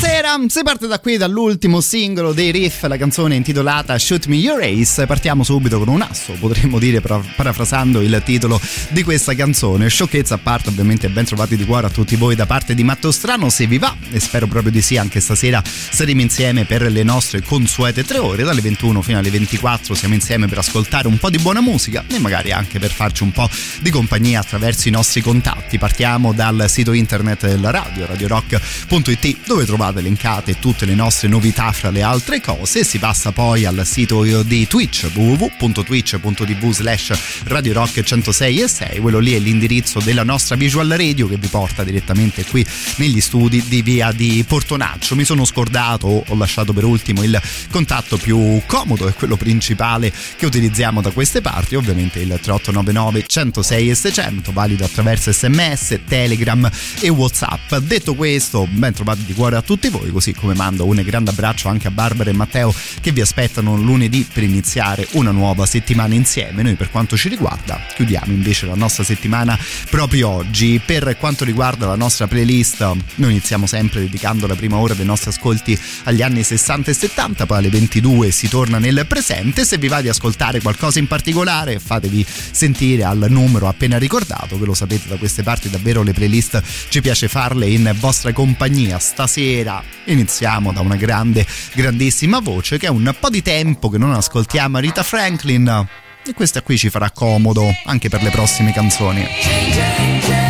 Stasera si parte da qui dall'ultimo singolo dei Riff, la canzone intitolata Shoot Me Your Ace. Partiamo subito con un asso, potremmo dire para- parafrasando il titolo di questa canzone. Sciocchezza a parte, ovviamente ben trovati di cuore a tutti voi da parte di Matto Strano, se vi va, e spero proprio di sì, anche stasera saremo insieme per le nostre consuete tre ore, dalle 21 fino alle 24 siamo insieme per ascoltare un po' di buona musica e magari anche per farci un po' di compagnia attraverso i nostri contatti. Partiamo dal sito internet della radio, radiorock.it, dove trovate elencate tutte le nostre novità fra le altre cose. Si passa poi al sito di Twitch www.twitch.tv slash Radio Rock 106 e 6. Quello lì è l'indirizzo della nostra visual radio che vi porta direttamente qui negli studi di via di Portonaccio. Mi sono scordato, ho lasciato per ultimo il contatto più comodo e quello principale che utilizziamo da queste parti, ovviamente il 3899 106 e 600, valido attraverso sms, telegram e whatsapp. Detto questo, ben trovati di cuore a tutti voi, così come mando un grande abbraccio anche a Barbara e Matteo che vi aspettano lunedì per iniziare una nuova settimana insieme. Noi per quanto ci riguarda chiudiamo invece la nostra settimana proprio oggi. Per quanto riguarda la nostra playlist, noi iniziamo sempre dedicando la prima ora dei nostri ascolti agli anni 60 e 70, poi alle 22 si torna nel presente. Se vi va di ascoltare qualcosa in particolare, fatevi sentire al numero appena ricordato, ve lo sapete da queste parti davvero le playlist ci piace farle in vostra compagnia. Stasera iniziamo da una grande, grandissima voce che è un po' di tempo che non ascoltiamo Rita Franklin. E questa qui ci farà comodo anche per le prossime canzoni.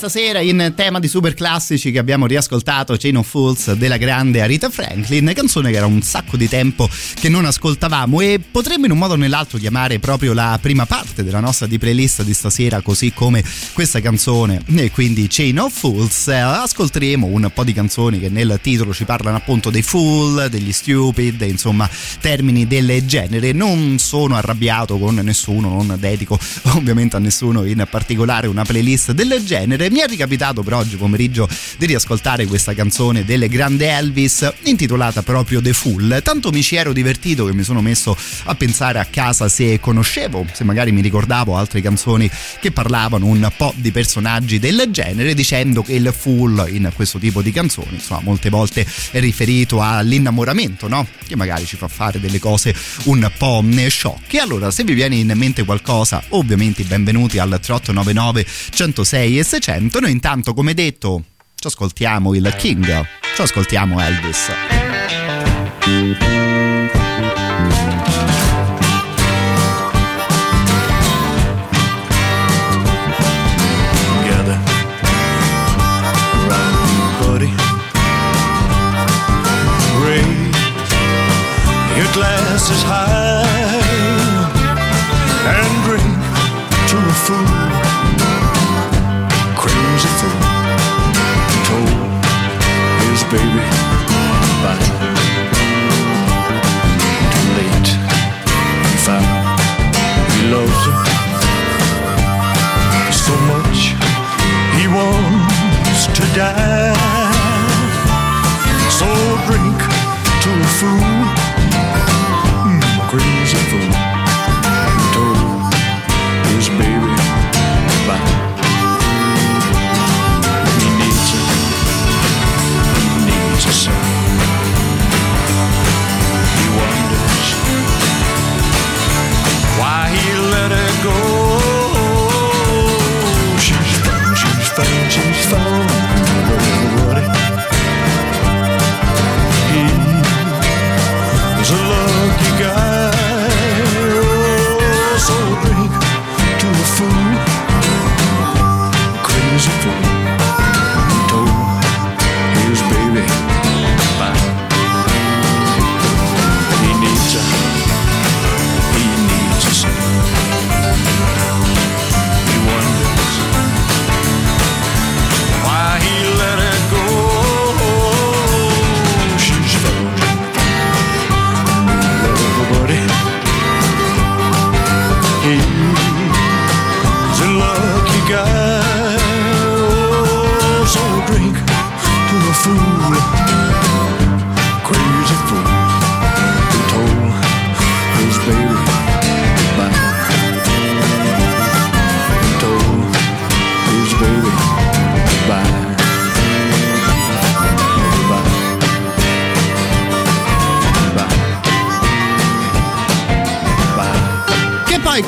Direi stasera in tema di super classici che abbiamo riascoltato Chain of Fools della grande Arita Franklin, canzone che era un sacco di tempo che non ascoltavamo e potremmo in un modo o nell'altro chiamare proprio la prima parte della nostra di playlist di stasera così come questa canzone e quindi Chain of Fools. Ascolteremo un po' di canzoni che nel titolo ci parlano appunto dei fool, degli stupid, insomma termini del genere. Non sono arrabbiato con nessuno, non dedico ovviamente a nessuno in particolare una playlist del genere. Mi è ricapitato per oggi pomeriggio di riascoltare questa canzone del grande Elvis intitolata proprio The Fool. Tanto mi ci ero divertito che mi sono messo a pensare a casa se conoscevo, se magari mi ricordavo altre canzoni che parlavano un po' di personaggi del genere, dicendo che il Fool in questo tipo di canzoni, insomma, molte volte è riferito all'innamoramento, no? Che magari ci fa fare delle cose un po' sciocche. Allora, se vi viene in mente qualcosa, ovviamente benvenuti al 3899 106 e 600. Noi intanto, come detto, ci ascoltiamo il King, ci ascoltiamo Elvis. Glasses high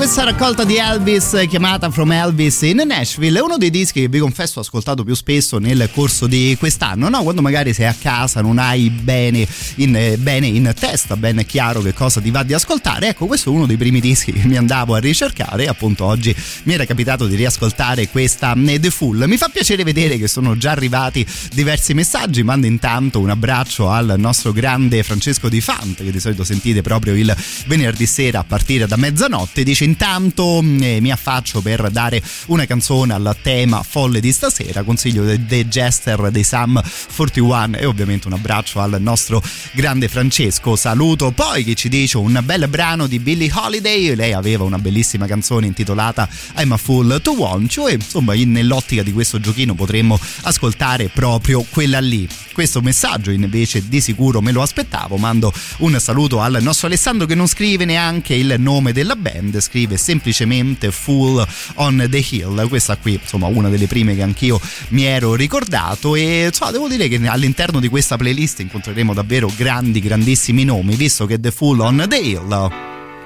questa raccolta di Elvis chiamata From Elvis in Nashville è uno dei dischi che vi confesso ho ascoltato più spesso nel corso di quest'anno, no? quando magari sei a casa non hai bene in, bene in testa, ben chiaro che cosa ti va di ascoltare. Ecco, questo è uno dei primi dischi che mi andavo a ricercare. Appunto, oggi mi era capitato di riascoltare questa eh, The Full. Mi fa piacere vedere che sono già arrivati diversi messaggi. Mando intanto un abbraccio al nostro grande Francesco Di Fante, che di solito sentite proprio il venerdì sera a partire da mezzanotte. Dice intanto eh, mi affaccio per dare una canzone al tema folle di stasera. Consiglio The, The Jester dei Sam 41 e ovviamente un abbraccio al nostro grande Francesco. Saluto poi che ci dice un bel brano di Billie Holiday. Lei aveva una bellissima canzone intitolata I'm a Fool to Want You e insomma in- nell'ottica di questo giochino potremmo ascoltare proprio quella lì. Questo messaggio invece di sicuro me lo aspettavo. Mando un saluto al nostro Alessandro che non scrive neanche il nome della band, scrive semplicemente Fool on the Hill. Questa qui, insomma, una delle prime che anch'io mi ero ricordato e insomma, devo dire che all'interno di questa playlist incontreremo davvero grandi, grandissimi nomi, visto che The Fool on the Hill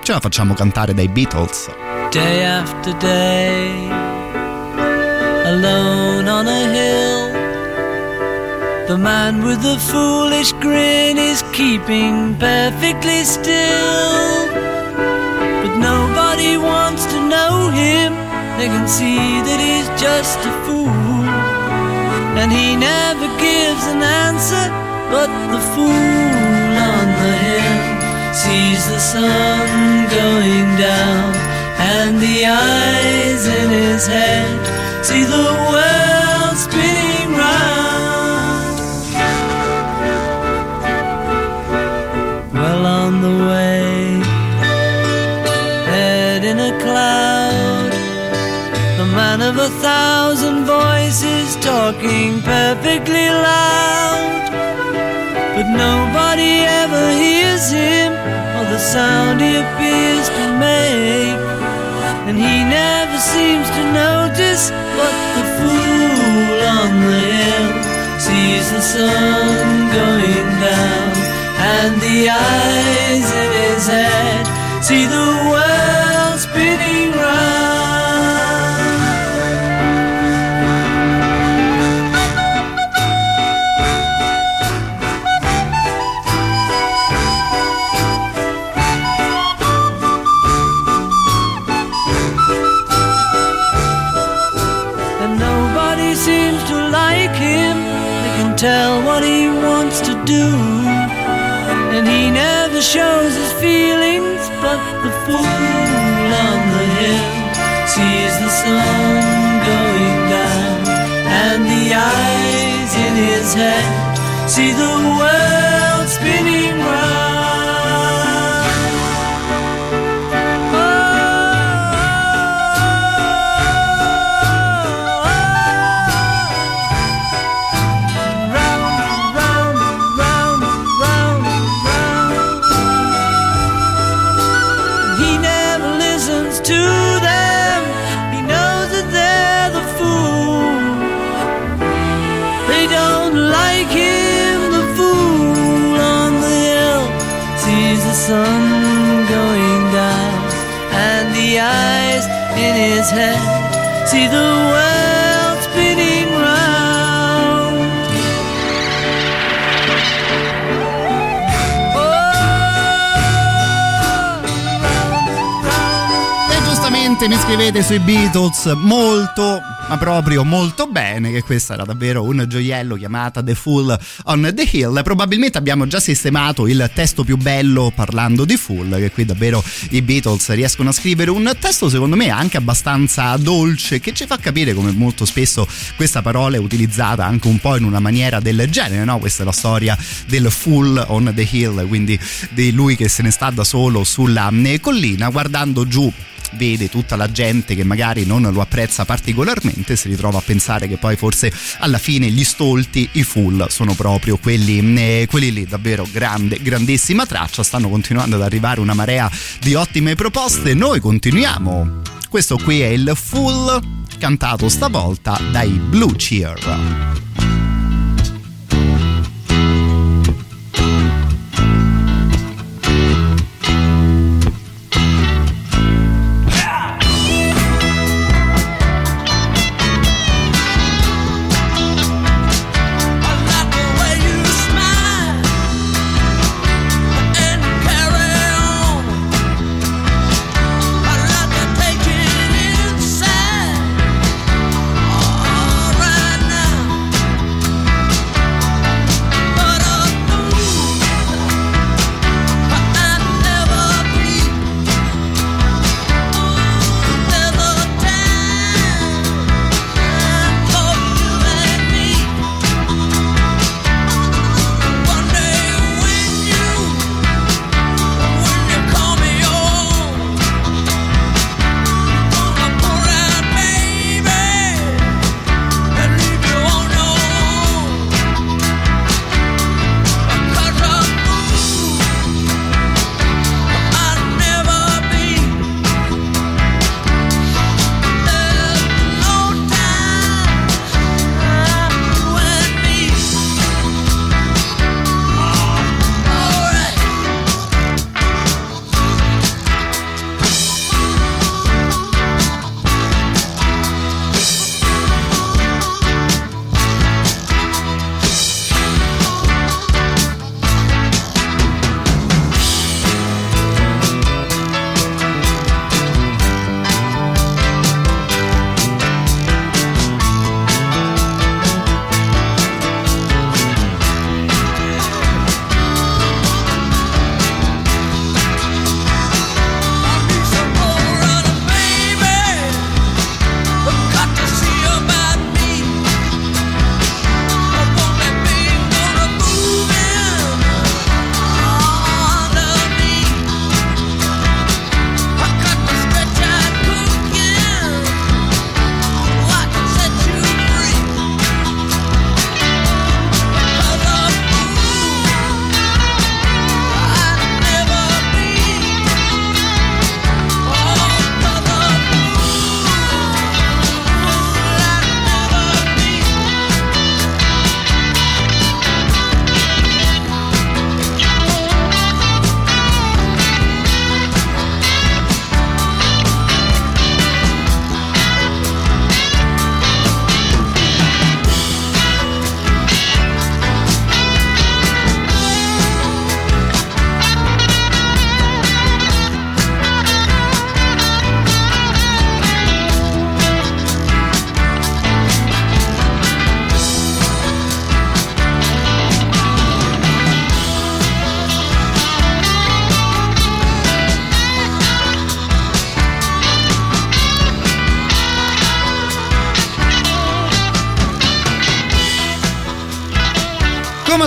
ce la facciamo cantare dai Beatles. day after day, alone on a hill. The man with the foolish grin is keeping perfectly still. Him, they can see that he's just a fool. And he never gives an answer, but the fool on the hill sees the sun going down, and the eyes in his head see the world a thousand voices talking perfectly loud. But nobody ever hears him or the sound he appears to make. And he never seems to notice what the fool on the hill sees the sun going down. And the eyes in his head see the world spinning round. Fool on the hill. Sees the sun going down, and the eyes in his head. See the world giustamente mi scrivete sui Beatles molto, ma proprio molto bene, che questo era davvero un gioiello chiamata The Fool on the Hill. Probabilmente abbiamo già sistemato il testo più bello parlando di Fool, che qui davvero i Beatles riescono a scrivere un testo secondo me anche abbastanza dolce, che ci fa capire come molto spesso questa parola è utilizzata anche un po' in una maniera del genere, no? Questa è la storia del Fool on the Hill, quindi di lui che se ne sta da solo sulla eh, collina, guardando giù vede tutta la gente che magari non lo apprezza particolarmente si ritrova a pensare che poi forse alla fine gli stolti, i full sono proprio quelli, eh, quelli lì davvero grande, grandissima traccia. Stanno continuando ad arrivare una marea di ottime proposte. Noi continuiamo. Questo qui è il full cantato stavolta dai Blue Cheer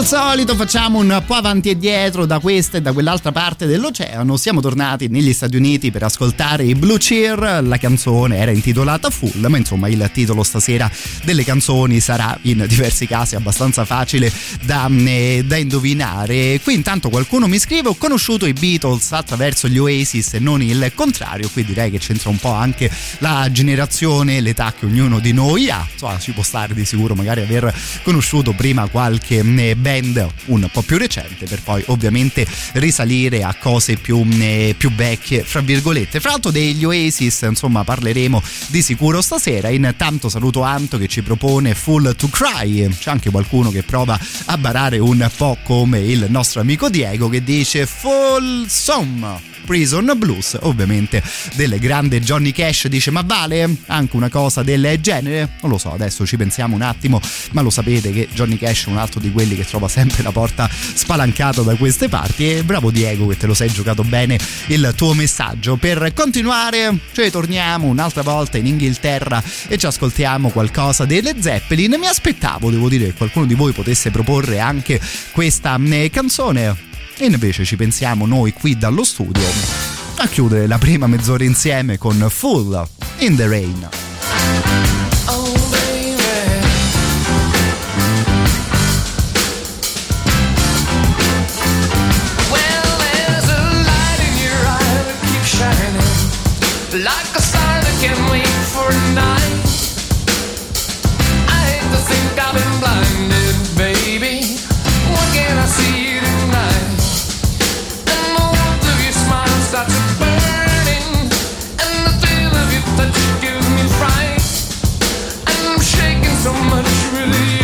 solito facciamo un po' avanti e dietro da questa e da quell'altra parte dell'oceano. Siamo tornati negli Stati Uniti per ascoltare i Blue Cheer. La canzone era intitolata Full, ma insomma il titolo stasera delle canzoni sarà in diversi casi abbastanza facile da, eh, da indovinare. Qui intanto qualcuno mi scrive: Ho conosciuto i Beatles attraverso gli Oasis e non il contrario. Qui direi che c'entra un po' anche la generazione, l'età che ognuno di noi ha. Insomma, ci può stare di sicuro magari aver conosciuto prima qualche eh, band un po' più recente per poi ovviamente risalire a cose più, eh, più vecchie fra virgolette. Fra l'altro degli Oasis insomma parleremo di sicuro stasera. Intanto saluto Anto che ci propone Full to Cry. C'è anche qualcuno che prova a barare un po' come il nostro amico Diego che dice Full Song Prison Blues, ovviamente del grande Johnny Cash. Dice: Ma vale anche una cosa del genere? Non lo so, adesso ci pensiamo un attimo, ma lo sapete che Johnny Cash è un altro di quelli che trova sempre la porta spalancata da queste parti. E bravo Diego, che te lo sei giocato bene il tuo messaggio. Per continuare, cioè torniamo un'altra volta in Inghilterra e ci ascoltiamo qualcosa delle Zeppelin. Mi aspettavo, devo dire, che qualcuno di voi potesse proporre anche questa eh, canzone e invece ci pensiamo noi qui dallo studio a chiudere la prima mezz'ora insieme con Full in the Rain. Like wait for night. I hate to think I've been blinded, so much relief.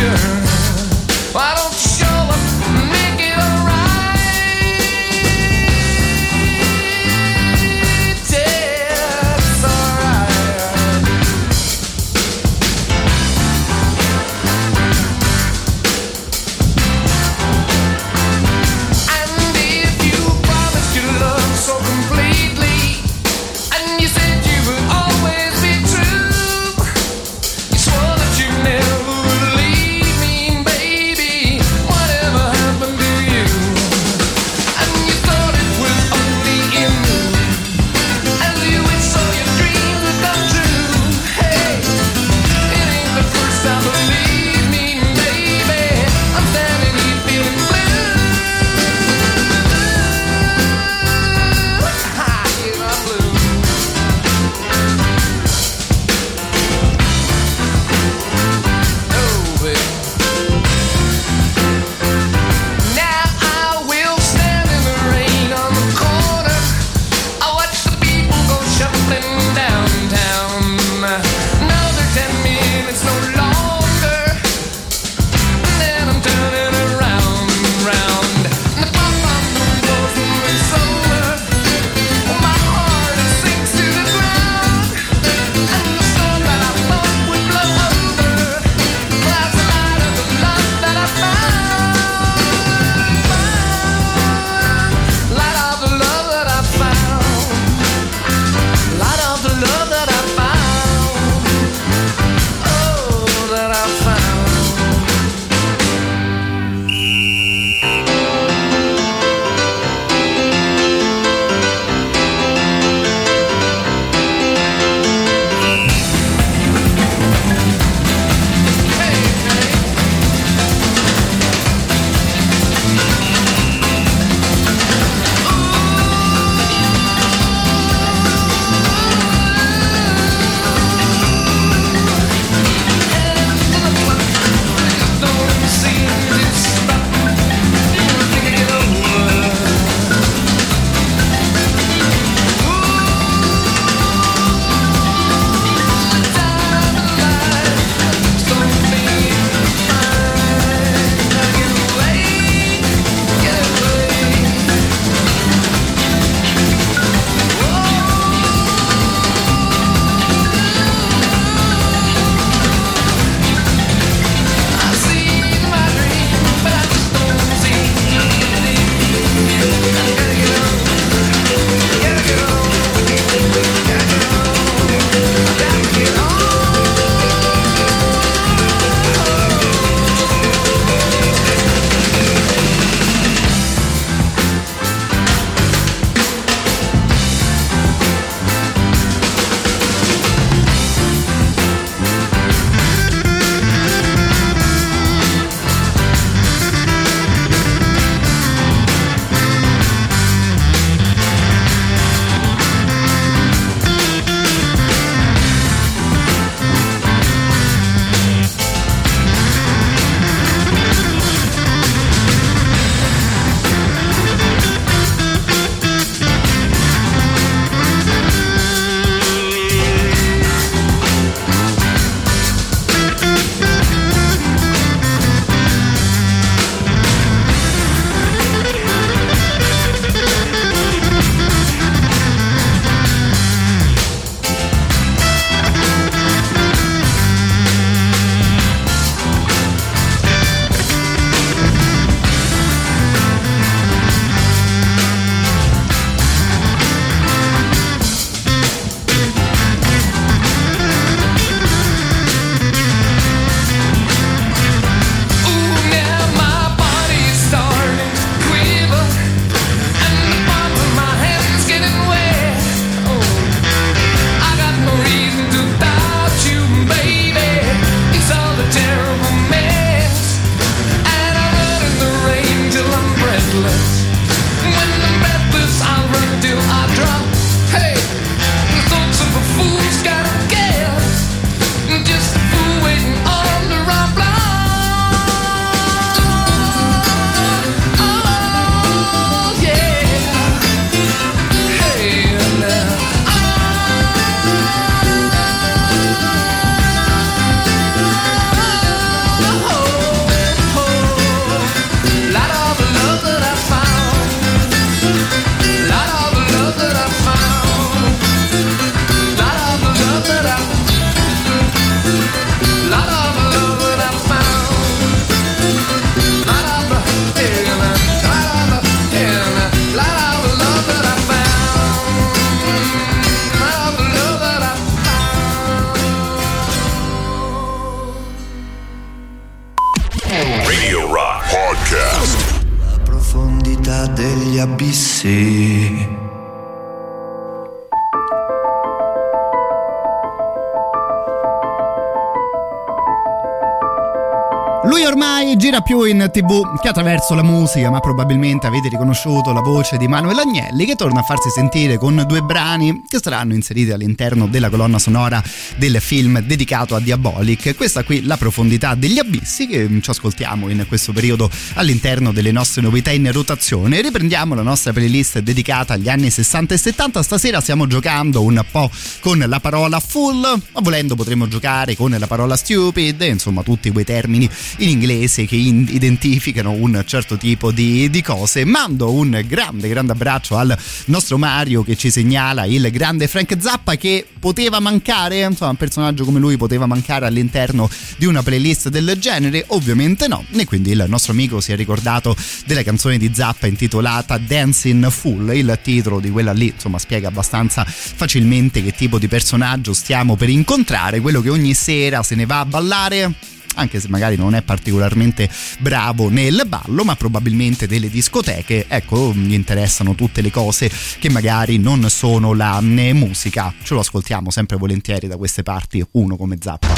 Più in tv che attraverso la musica, ma probabilmente avete riconosciuto la voce di Manuel Agnelli che torna a farsi sentire con due brani che saranno inseriti all'interno della colonna sonora del film dedicato a Diabolic. Questa qui la profondità degli abissi che ci ascoltiamo in questo periodo all'interno delle nostre novità in rotazione. Riprendiamo la nostra playlist dedicata agli anni 60 e 70. Stasera stiamo giocando un po' con la parola full, ma volendo potremmo giocare con la parola stupid, insomma tutti quei termini in inglese che in- identificano un certo tipo di, di cose. Mando un grande, grande abbraccio al nostro Mario che ci segnala il grande Frank Zappa che poteva mancare, insomma, un personaggio come lui poteva mancare all'interno di una playlist del genere? Ovviamente no. E quindi il nostro amico si è ricordato della canzone di Zappa intitolata Dancing Full. Il titolo di quella lì, insomma, spiega abbastanza facilmente che tipo di personaggio stiamo per incontrare, quello che ogni sera se ne va a ballare anche se magari non è particolarmente bravo nel ballo, ma probabilmente delle discoteche, ecco, gli interessano tutte le cose che magari non sono la musica. Ce lo ascoltiamo sempre volentieri da queste parti, uno come Zappa.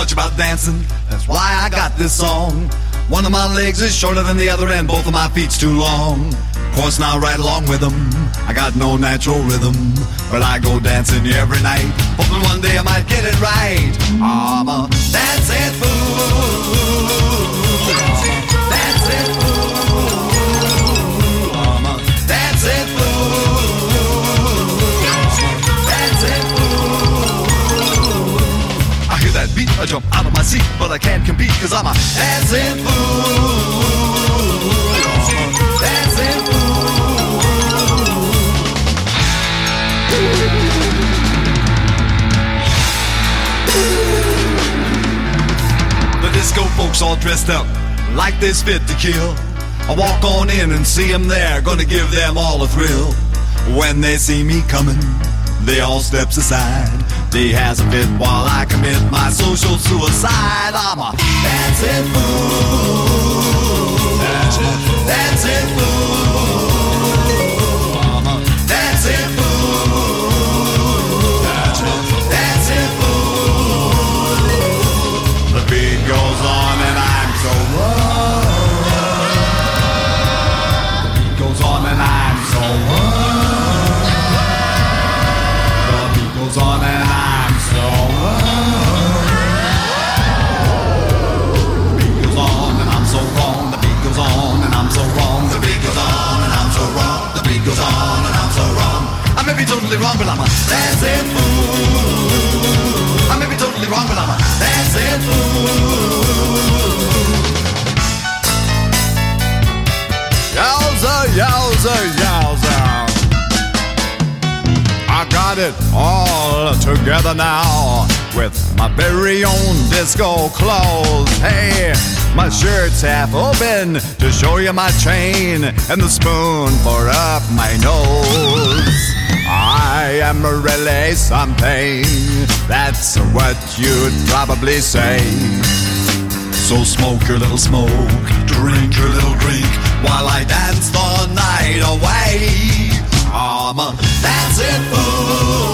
Much about dancing, that's why I got this song. One of my legs is shorter than the other, and both of my feet's too long. Of course, now right along with them, I got no natural rhythm, but I go dancing every night, hoping one day I might get it right. I'm a dancing fool. Dancing fool. Beat, I jump out of my seat, but I can't compete cause I'm a dancing fool. Dancing fool. The disco folks all dressed up like this fit to kill. I walk on in and see them there, gonna give them all a thrill. When they see me coming, they all steps aside. They has a fit while I commit my social suicide. I'm a dancing fool. Dancing, dancing fool. I'm a dancing fool. Totally wrong, but I'm a dancing fool. I may be totally wrong, but I'm a dancing fool. Yowza, yowza, yowza. I got it all together now with my very own disco clothes. Hey, my shirt's half open to show you my chain and the spoon for up my nose. I am really something. That's what you'd probably say. So smoke your little smoke, drink your little drink, while I dance the night away. I'm a dancing fool.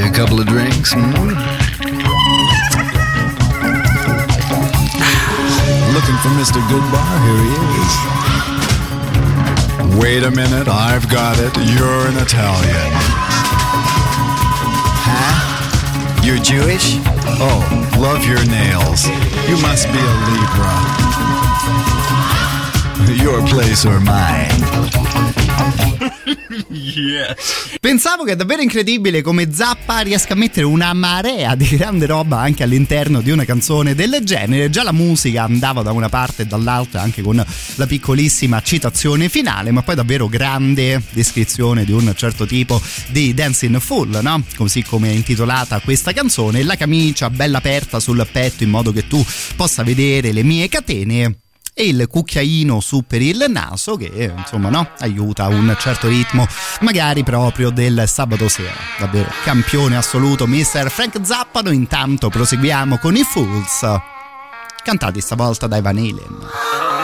You a couple of drinks? Hmm? Looking for Mr. Goodbar? Here he is. Wait a minute, I've got it. You're an Italian. Huh? You're Jewish? Oh, love your nails. You must be a Libra. Your place or mine. Pensavo che è davvero incredibile come Zappa riesca a mettere una marea di grande roba anche all'interno di una canzone del genere. Già la musica andava da una parte e dall'altra anche con la piccolissima citazione finale, ma poi davvero grande descrizione di un certo tipo di Dancing Full, no? Così come è intitolata questa canzone. La camicia bella aperta sul petto in modo che tu possa vedere le mie catene e il cucchiaino su per il naso che insomma no, aiuta un certo ritmo magari proprio del sabato sera davvero campione assoluto Mr. Frank Zappa noi intanto proseguiamo con i Fools cantati stavolta dai Van Halen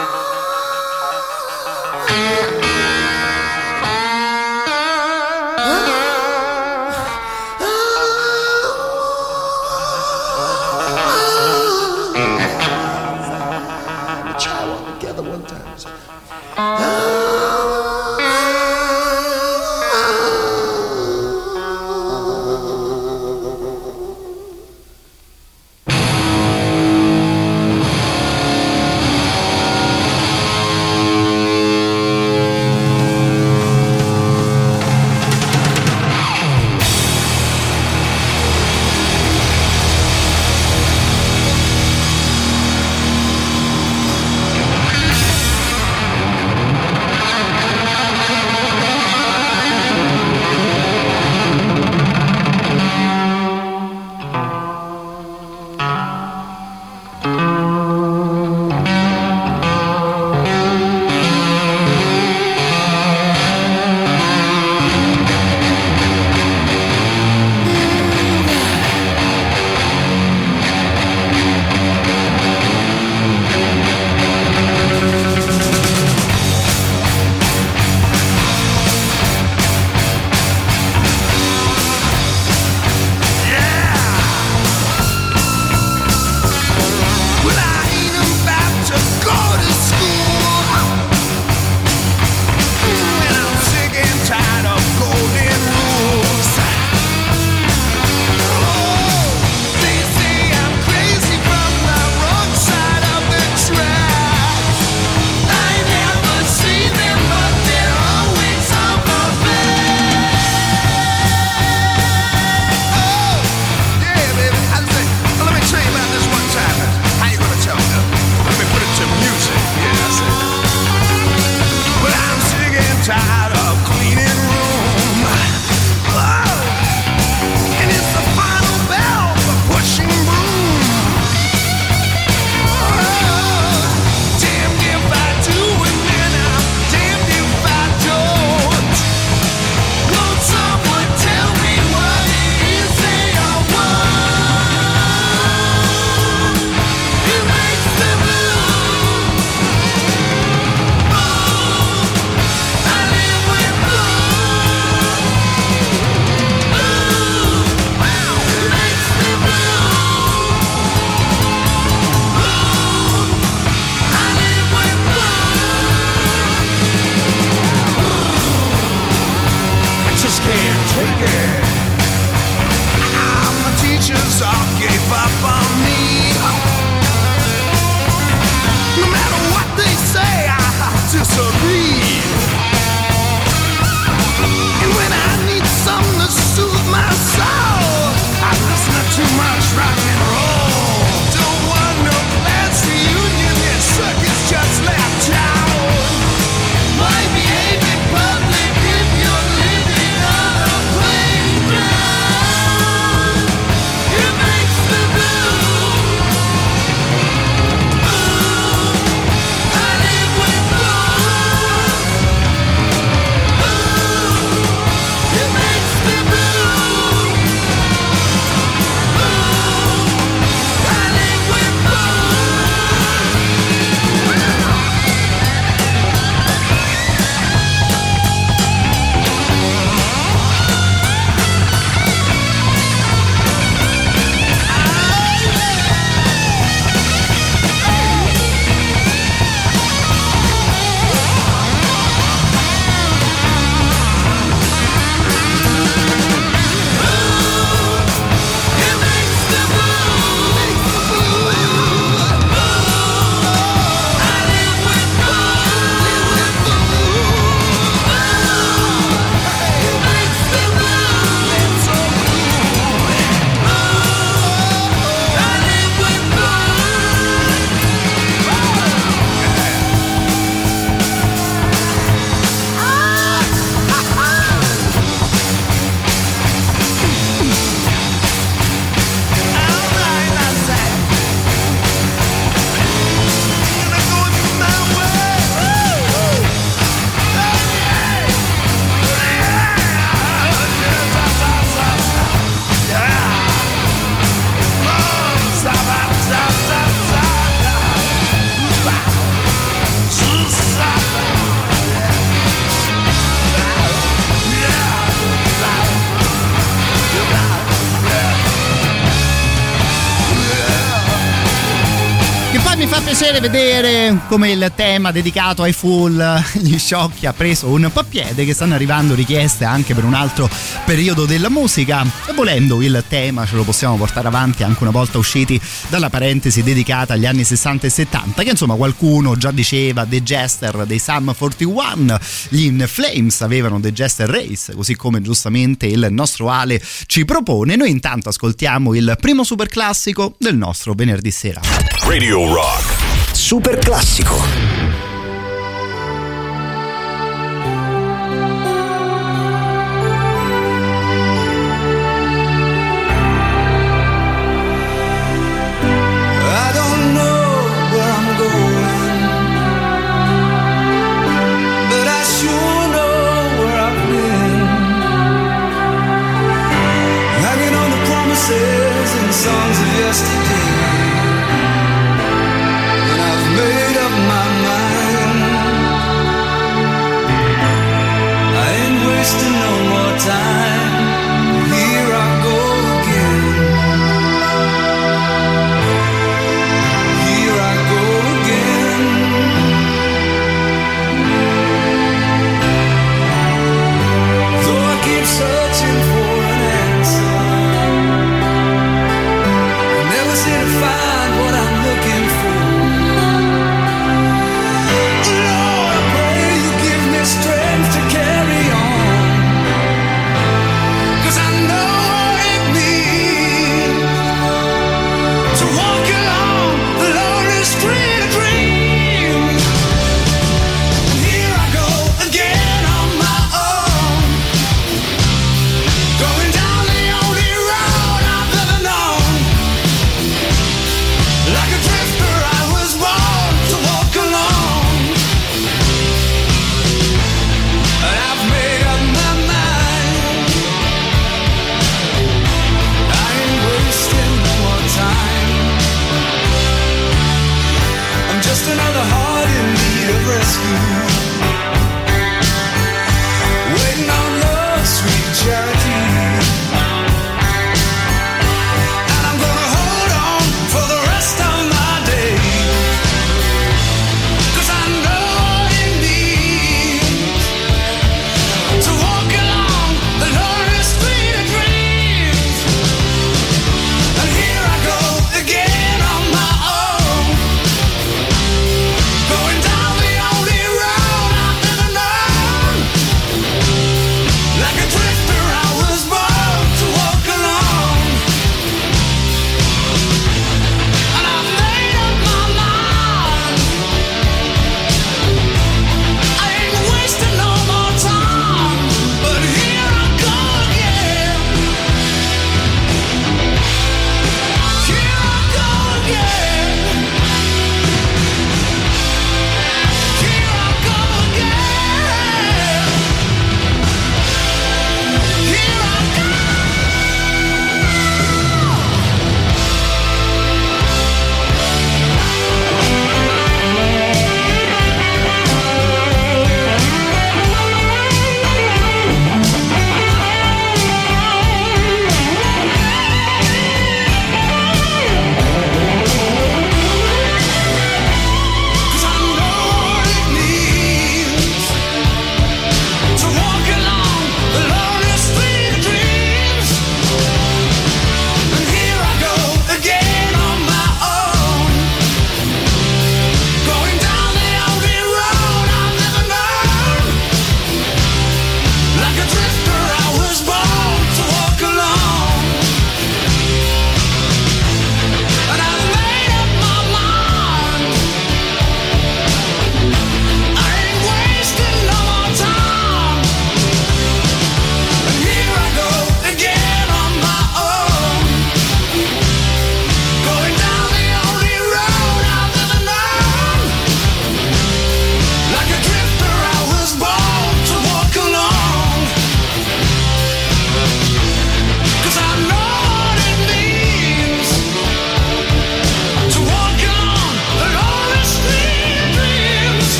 mi fa piacere vedere come il tema dedicato ai full, gli sciocchi, ha preso un po' piede, che stanno arrivando richieste anche per un altro periodo della musica. E volendo il tema ce lo possiamo portare avanti anche una volta usciti dalla parentesi dedicata agli anni 60 e 70, che insomma qualcuno già diceva The Jester dei Sum 41, gli In Flames avevano The Jester Race, così come giustamente il nostro Ale ci propone. Noi intanto ascoltiamo il primo super classico del nostro venerdì sera. Radio Rock. Super classico.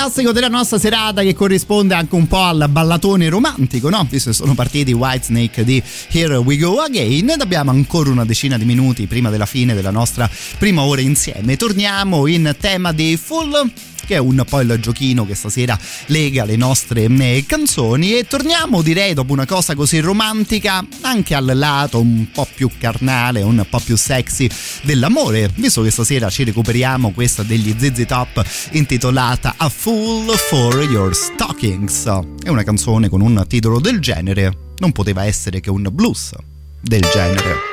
Classico della nostra serata che corrisponde anche un po' al ballatone romantico, no? Visto che sono partiti Whitesnake di Here We Go Again ed abbiamo ancora una decina di minuti prima della fine della nostra prima ora insieme. Torniamo in tema di full che è un po' il giochino che stasera lega le nostre eh, canzoni e torniamo direi dopo una cosa così romantica anche al lato un po' più carnale, un po' più sexy dell'amore, visto che stasera ci recuperiamo questa degli ZZ Top intitolata A Fool for Your Stockings. È una canzone con un titolo del genere, non poteva essere che un blues del genere.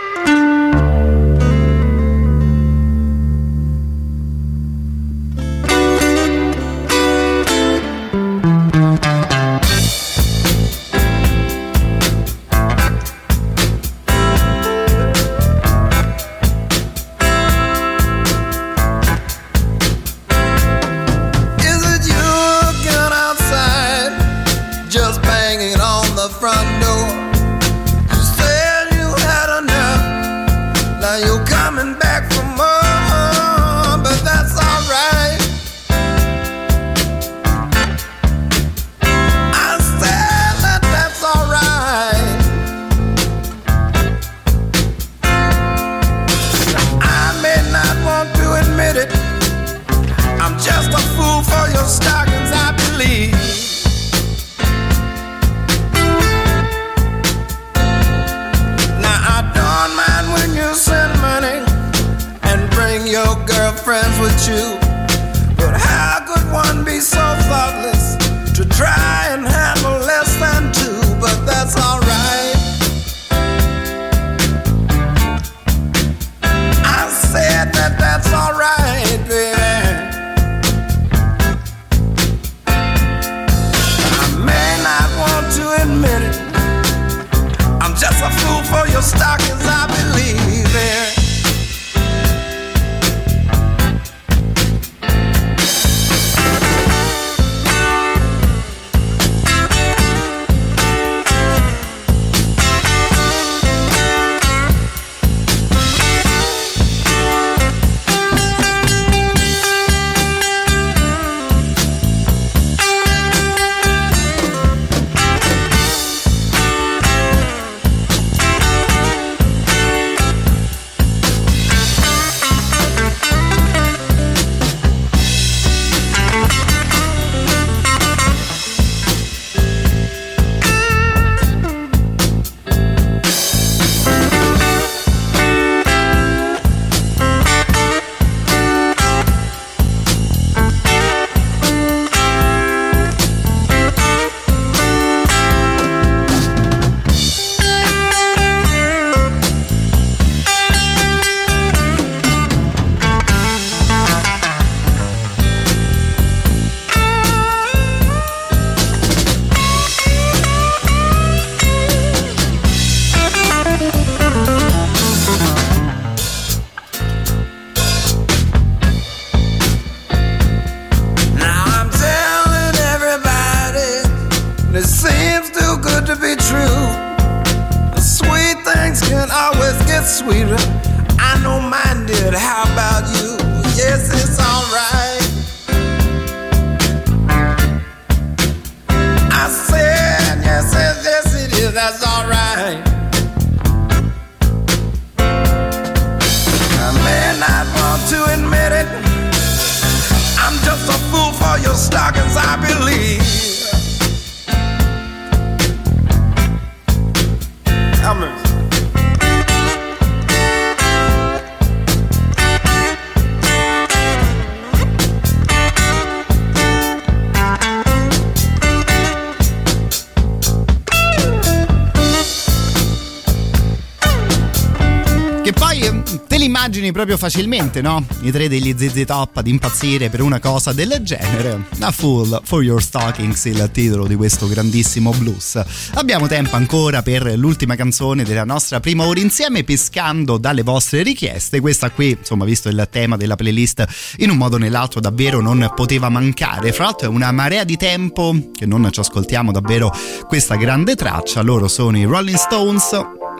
Proprio facilmente, no? I tre degli ZZ Top ad impazzire per una cosa del genere. A Fool for Your Stockings, il titolo di questo grandissimo blues. Abbiamo tempo ancora per l'ultima canzone della nostra prima ora insieme, pescando dalle vostre richieste. Questa qui, insomma, visto il tema della playlist, in un modo o nell'altro davvero non poteva mancare. Fra l'altro è una marea di tempo che non ci ascoltiamo davvero questa grande traccia. Loro sono i Rolling Stones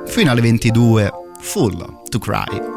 fino alle 22. Full to Cry.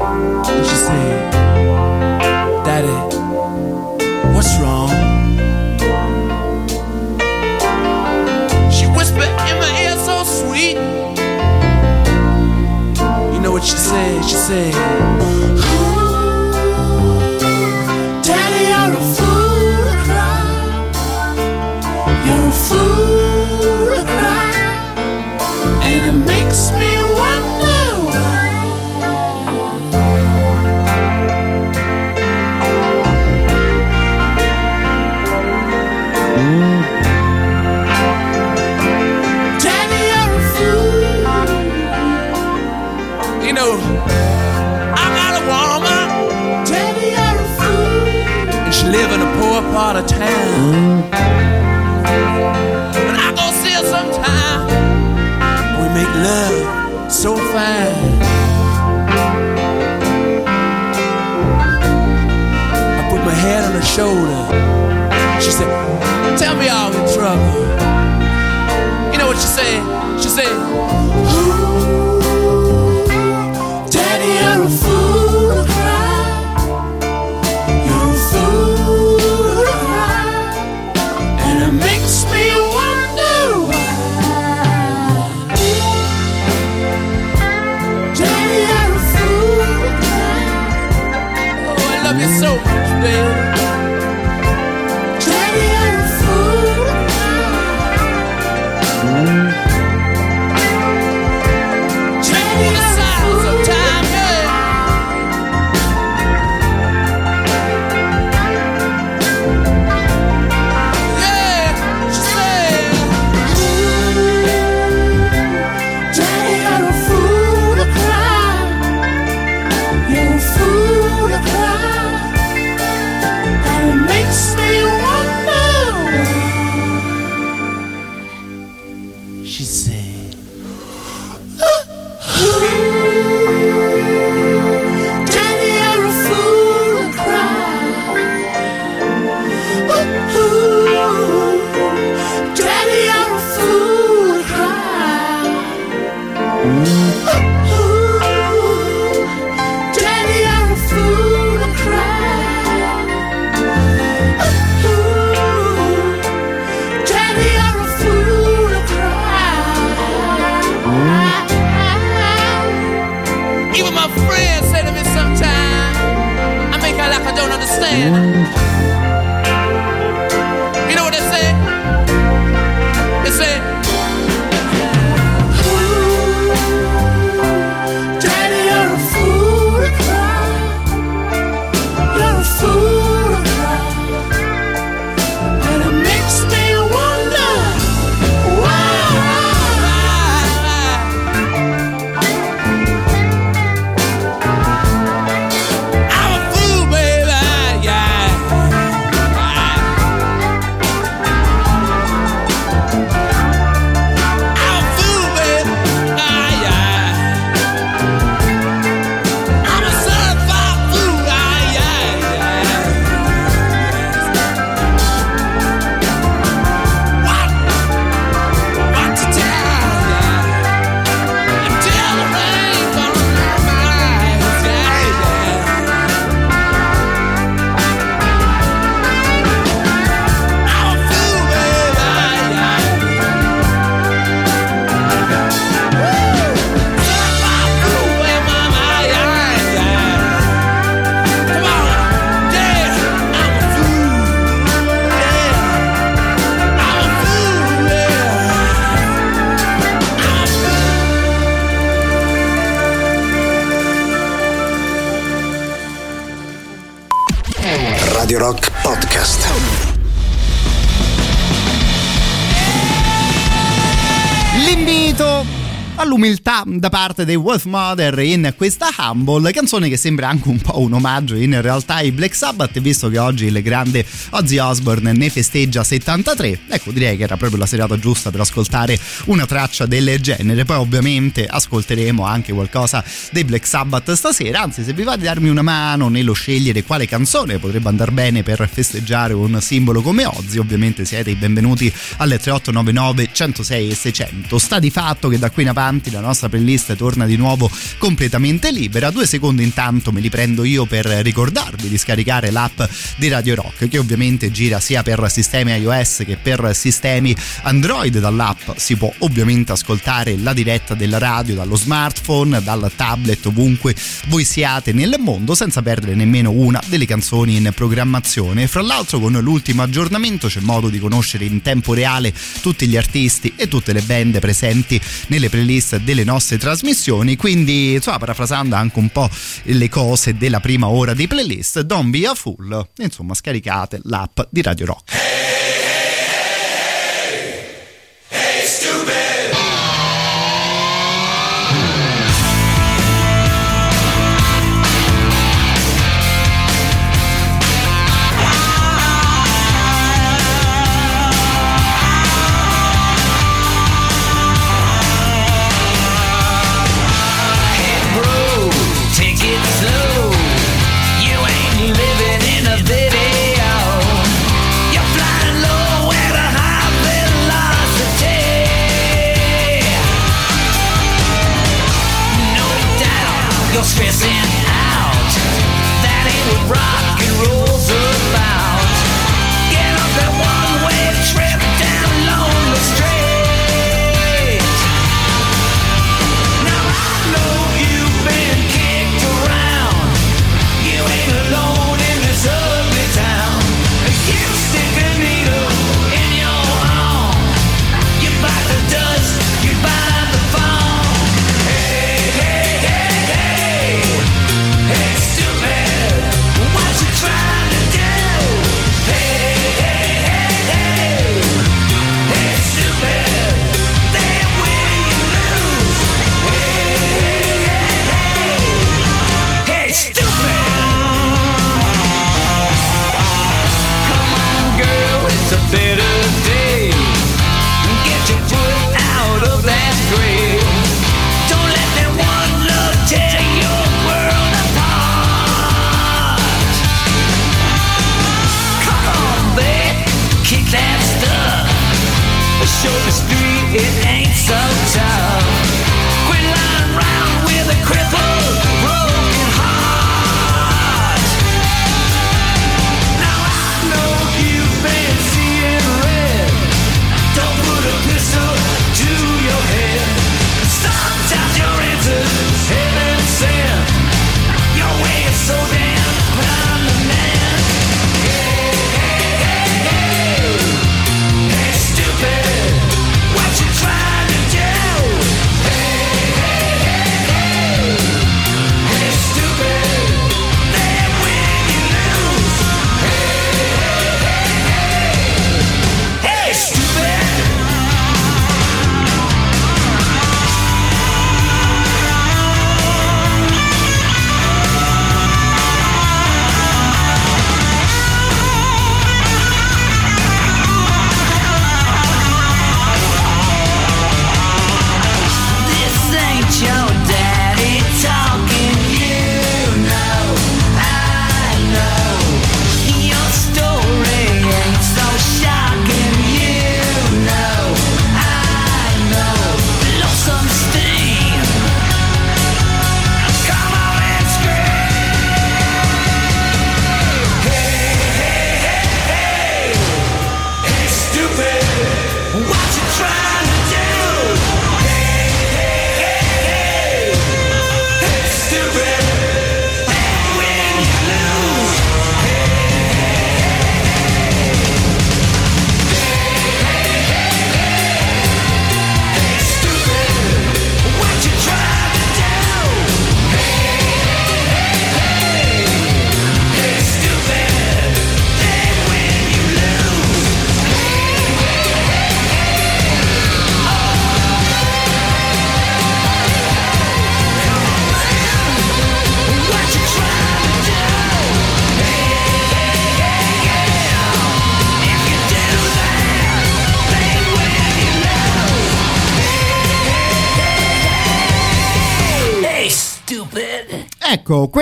And she said, Daddy, what's wrong? She whispered in my ear so sweet. You know what she said? She said, shoulder. She said, Tell me I'm in trouble. You know what she said? She said, all'umiltà da parte dei Wolf Mother in questa Humble, canzone che sembra anche un po' un omaggio in realtà ai Black Sabbath, visto che oggi il grande Ozzy Osbourne ne festeggia 73. Ecco, direi che era proprio la serata giusta per ascoltare una traccia del genere. Poi ovviamente ascolteremo anche qualcosa dei Black Sabbath stasera, anzi se vi va di darmi una mano nello scegliere quale canzone potrebbe andare bene per festeggiare un simbolo come Ozzy, ovviamente siete i benvenuti alle 3899 106 e 600. Sta di fatto che da qui in avanti la nostra playlist torna di nuovo completamente libera. Due secondi intanto me li prendo io per ricordarvi di scaricare l'app di Radio Rock che ovviamente gira sia per sistemi iOS che per sistemi Android. Dall'app si può ovviamente ascoltare la diretta della radio dallo smartphone, dal tablet, ovunque voi siate nel mondo senza perdere nemmeno una delle canzoni in programmazione. Fra l'altro con l'ultimo aggiornamento c'è modo di conoscere in tempo reale tutti gli artisti e tutte le band presenti nelle playlist delle nostre trasmissioni, quindi insomma parafrasando anche un po' le cose della prima ora di playlist, don't be a fool, insomma scaricate l'app di Radio Rock.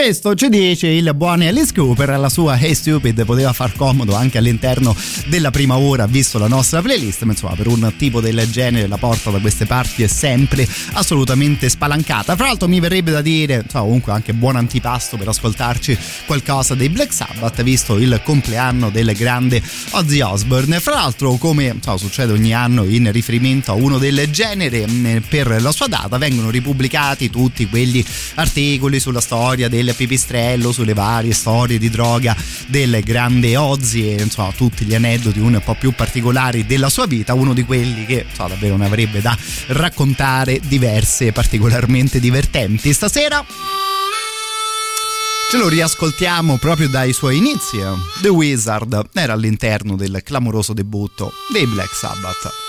Questo ci dice il buon Alice Cooper, la sua Hey Stupid poteva far comodo anche all'interno della prima ora, visto la nostra playlist, ma insomma per un tipo del genere la porta da queste parti è sempre assolutamente spalancata. Fra l'altro mi verrebbe da dire, insomma, comunque anche buon antipasto per ascoltarci qualcosa dei Black Sabbath, visto il compleanno del grande Ozzy Osbourne. Fra l'altro, come insomma, succede ogni anno in riferimento a uno del genere, mh, per la sua data vengono ripubblicati tutti quegli articoli sulla storia del pipistrello, sulle varie storie di droga del grande Ozzy e insomma tutti gli aneddoti un po' più particolari della sua vita, uno di quelli che insomma, davvero ne avrebbe da raccontare diverse particolarmente divertenti. Stasera ce lo riascoltiamo proprio dai suoi inizi. The Wizard era all'interno del clamoroso debutto dei Black Sabbath.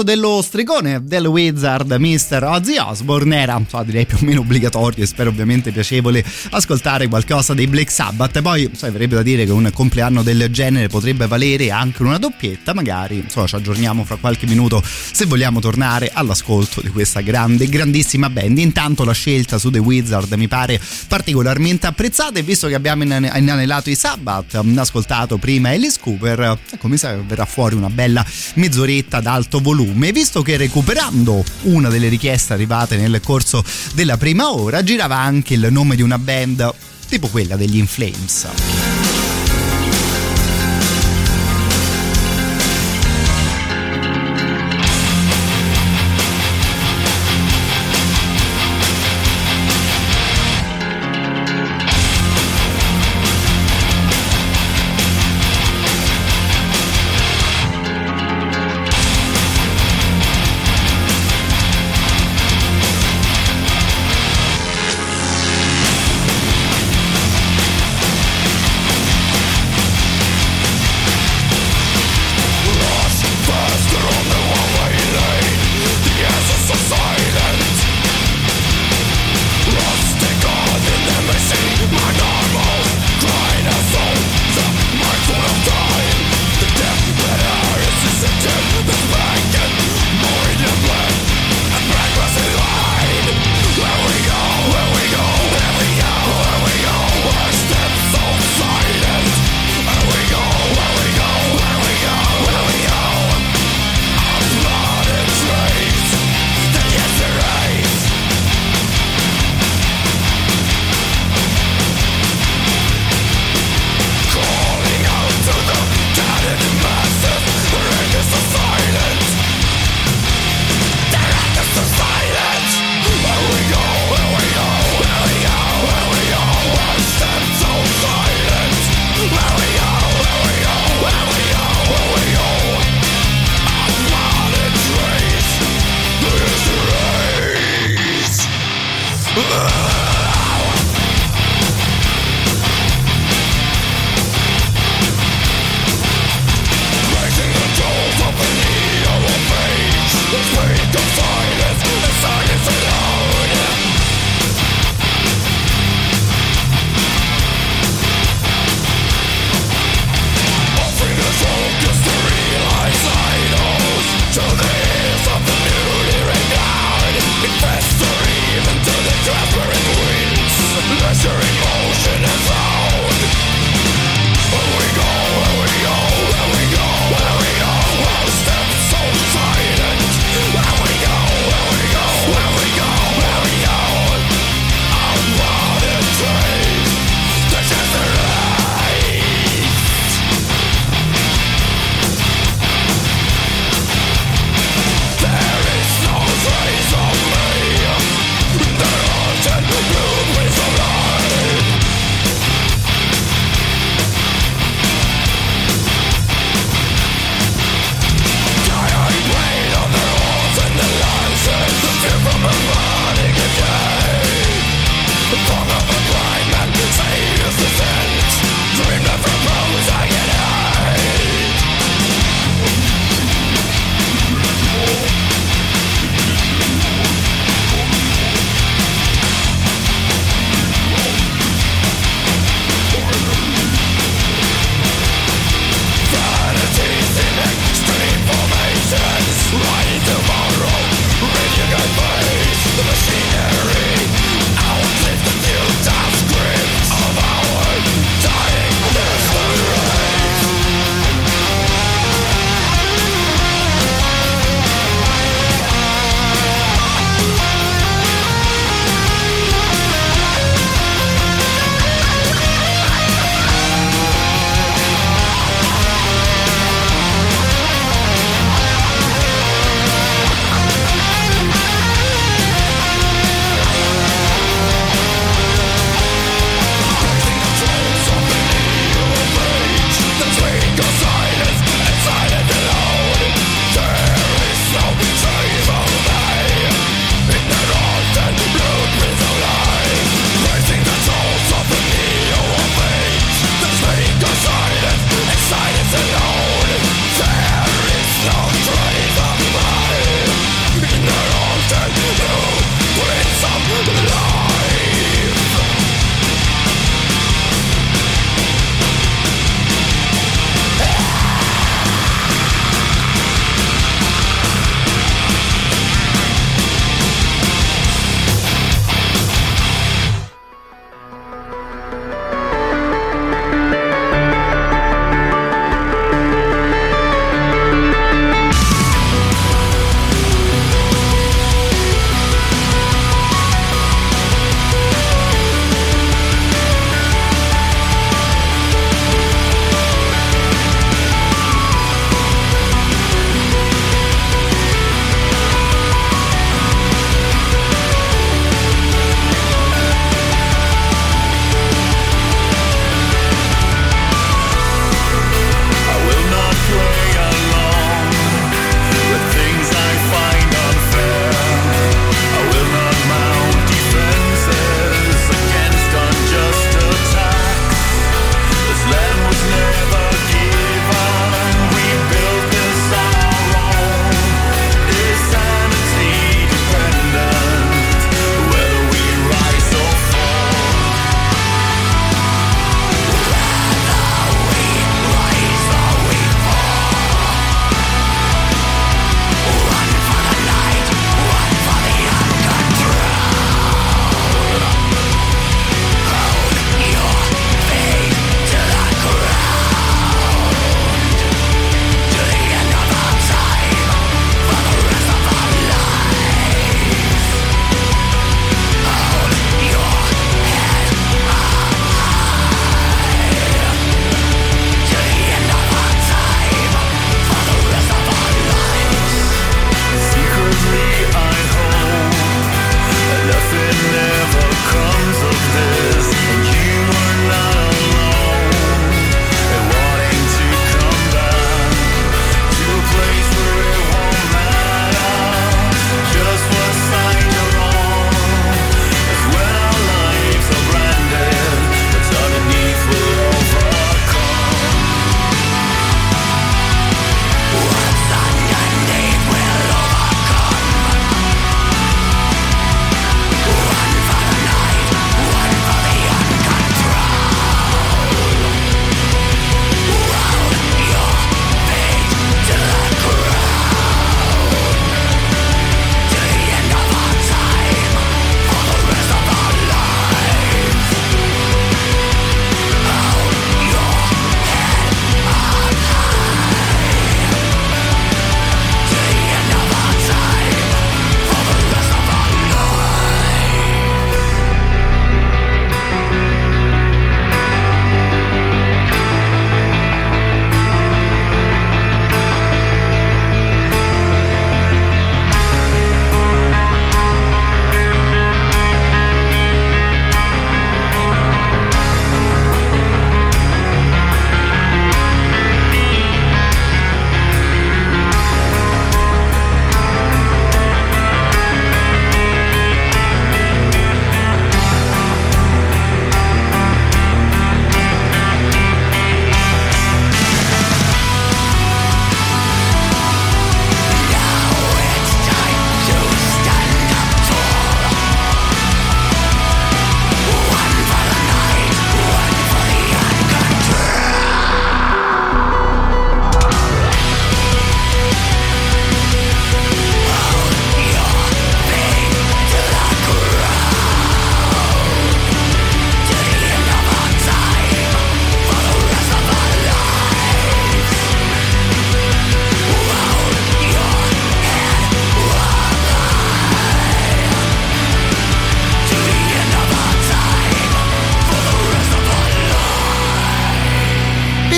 Come detto, dello stricone del Wizard, Mr. Ozzy Osbourne. Era, so, direi più o meno obbligatorio e spero ovviamente piacevole ascoltare qualcosa dei Black Sabbath. Poi, so, verrebbe da dire che un compleanno del genere potrebbe valere anche una doppietta, magari, insomma, ci aggiorniamo fra qualche minuto se vogliamo tornare all'ascolto di questa grande, grandissima band. Intanto la scelta su The Wizard mi pare particolarmente apprezzata e visto che abbiamo inanelato i Sabbath, ascoltato prima Alice Cooper, ecco mi sa verrà fuori una bella mezz'oretta ad alto volume. Visto che recuperando una delle richieste arrivate nel corso della prima ora, girava anche il nome di una band tipo quella degli In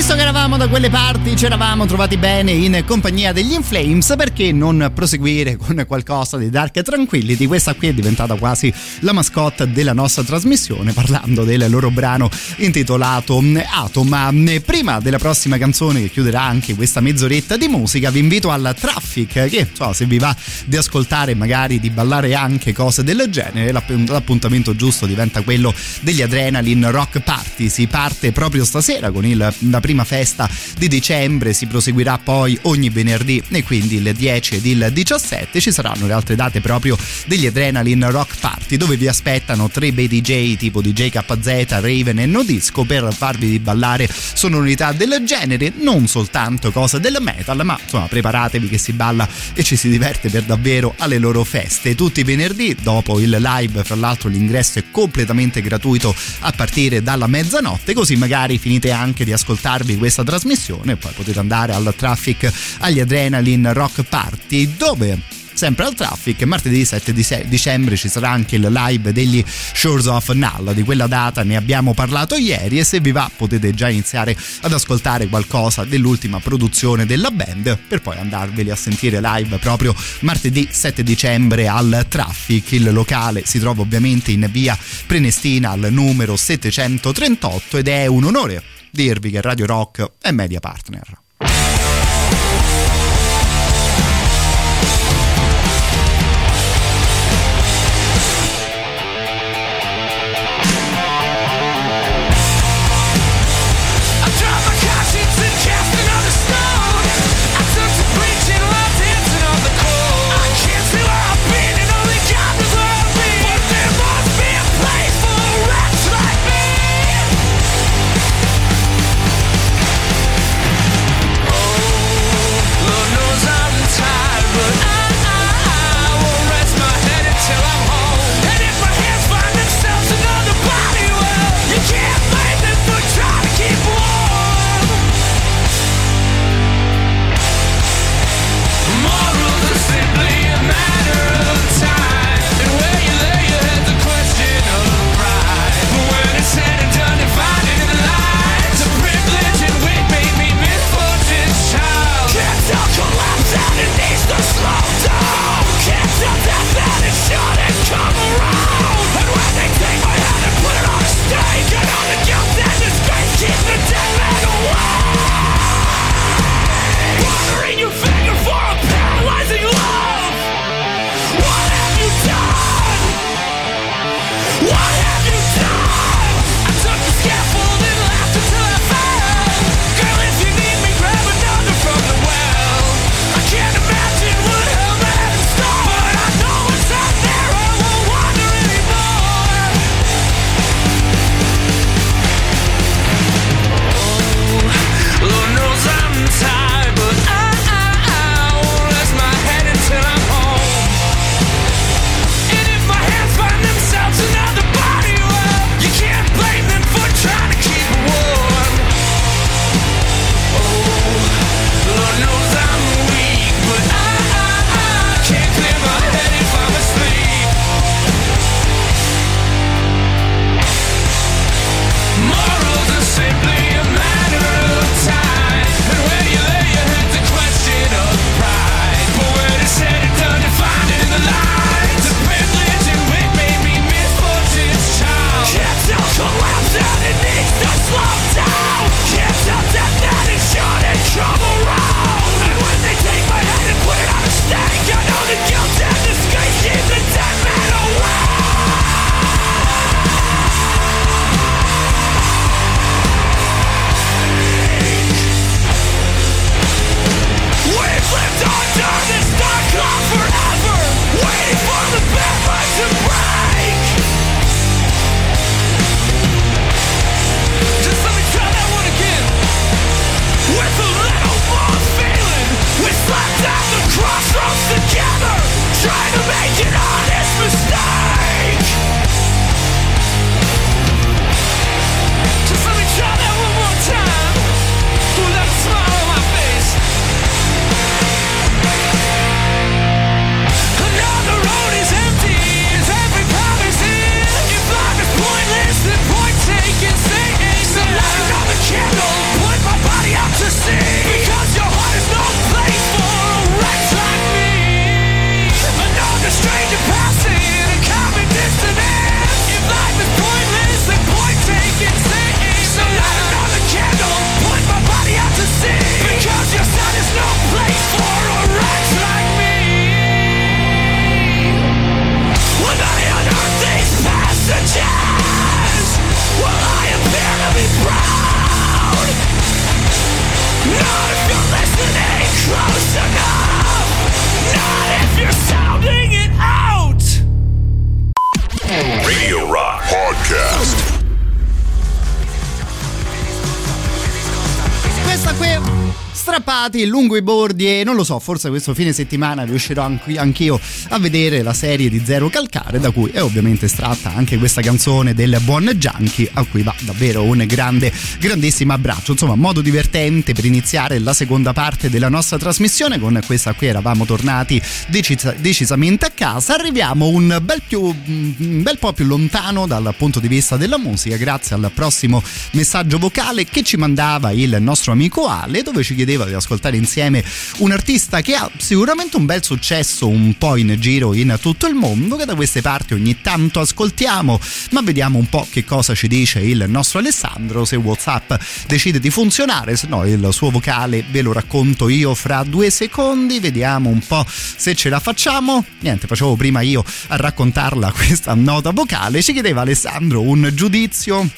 Visto che eravamo da quelle parti, ci eravamo trovati bene in compagnia degli Inflames, perché non proseguire con qualcosa di Dark Tranquillity? Questa qui è diventata quasi la mascotte della nostra trasmissione, parlando del loro brano intitolato Atom. Ma prima della prossima canzone che chiuderà anche questa mezz'oretta di musica, vi invito al Traffic, che so, se vi va di ascoltare, magari di ballare anche cose del genere, l'appuntamento giusto diventa quello degli Adrenaline Rock Party. Si parte proprio stasera con il, la prima festa di dicembre, si proseguirà poi ogni venerdì e quindi il 10 ed il 17 ci saranno le altre date proprio degli Adrenaline Rock Party dove vi aspettano tre bei DJ tipo DJ KZ, Raven e No Disco per farvi ballare sonorità del genere, non soltanto cose del metal, ma insomma preparatevi che si balla e ci si diverte per davvero alle loro feste. Tutti i venerdì dopo il live, fra l'altro l'ingresso è completamente gratuito a partire dalla mezzanotte, così magari finite anche di ascoltarvi questa trasmissione poi potete andare al traffic agli Adrenaline Rock Party dove sempre al traffic. Martedì 7 dicembre ci sarà anche il live degli Shores of Null. Di quella data ne abbiamo parlato ieri e se vi va potete già iniziare ad ascoltare qualcosa dell'ultima produzione della band per poi andarveli a sentire live proprio martedì 7 dicembre al traffic. Il locale si trova ovviamente in via Prenestina al numero 738 ed è un onore dirvi che Radio Rock è media partner. Strappati lungo i bordi e non lo so, forse questo fine settimana riuscirò anch'io a vedere la serie di Zero Calcare da cui è ovviamente estratta anche questa canzone del buon Junkie a cui va davvero un grande, grandissimo abbraccio. Insomma, modo divertente per iniziare la seconda parte della nostra trasmissione. Con questa qui eravamo tornati decisa- decisamente a casa. Arriviamo un bel, più, un bel po' più lontano dal punto di vista della musica grazie al prossimo messaggio vocale che ci mandava il nostro amico Ale dove ci chiedeva di ascoltare insieme un artista che ha sicuramente un bel successo un po' in giro in tutto il mondo che da queste parti ogni tanto ascoltiamo ma vediamo un po' che cosa ci dice il nostro Alessandro se Whatsapp decide di funzionare se no il suo vocale ve lo racconto io fra due secondi vediamo un po' se ce la facciamo. Niente facevo prima io a raccontarla questa nota vocale ci chiedeva Alessandro un giudizio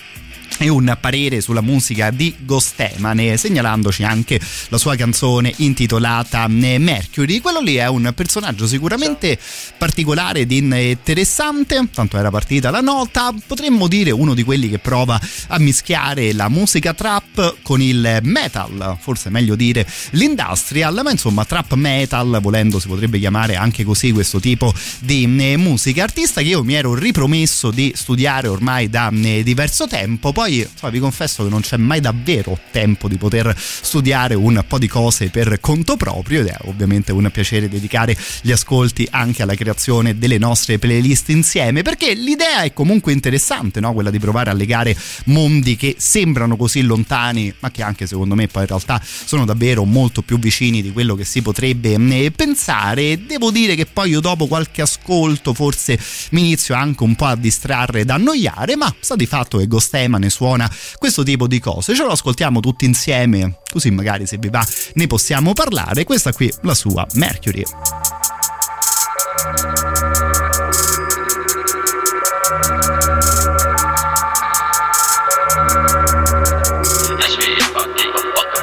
e un parere sulla musica di Gostemane, segnalandoci anche la sua canzone intitolata eh, Mercury. Quello lì è un personaggio sicuramente particolare ed interessante, tanto era partita la nota, potremmo dire uno di quelli che prova a mischiare la musica trap con il metal, forse meglio dire l'industrial, ma insomma trap metal, volendo si potrebbe chiamare anche così questo tipo di eh, musica. Artista che io mi ero ripromesso di studiare ormai da eh, diverso tempo, poi insomma, vi confesso che non c'è mai davvero tempo di poter studiare un po' di cose per conto proprio ed è ovviamente un piacere dedicare gli ascolti anche alla creazione delle nostre playlist insieme perché l'idea è comunque interessante, no? quella di provare a legare mondi che sembrano così lontani ma che anche secondo me poi in realtà sono davvero molto più vicini di quello che si potrebbe eh, pensare. Devo dire che poi io dopo qualche ascolto forse mi inizio anche un po' a distrarre ed annoiare, ma sta di fatto che Gostema ne suona questo tipo di cose. Ce lo ascoltiamo tutti insieme, così magari se vi va ne possiamo parlare. Questa qui la sua Mercury.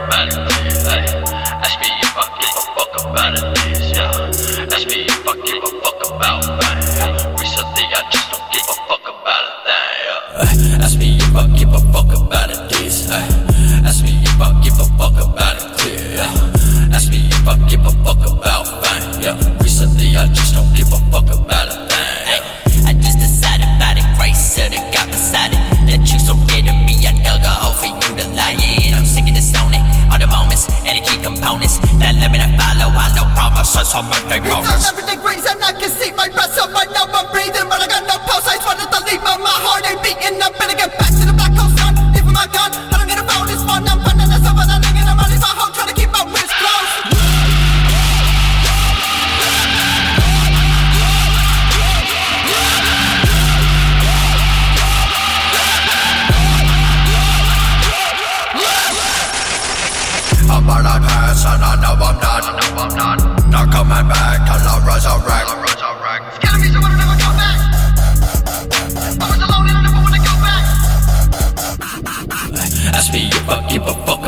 About it. Hey, ask me if opponents that limit and follow. I no promise, so so birthday bonus. It's 11 and I can see my breath, so I know I'm breathing, but I got no pulse. I just wanted to leave, but my heart ain't beating. I better to get back to the black hole. me if I give a fuck.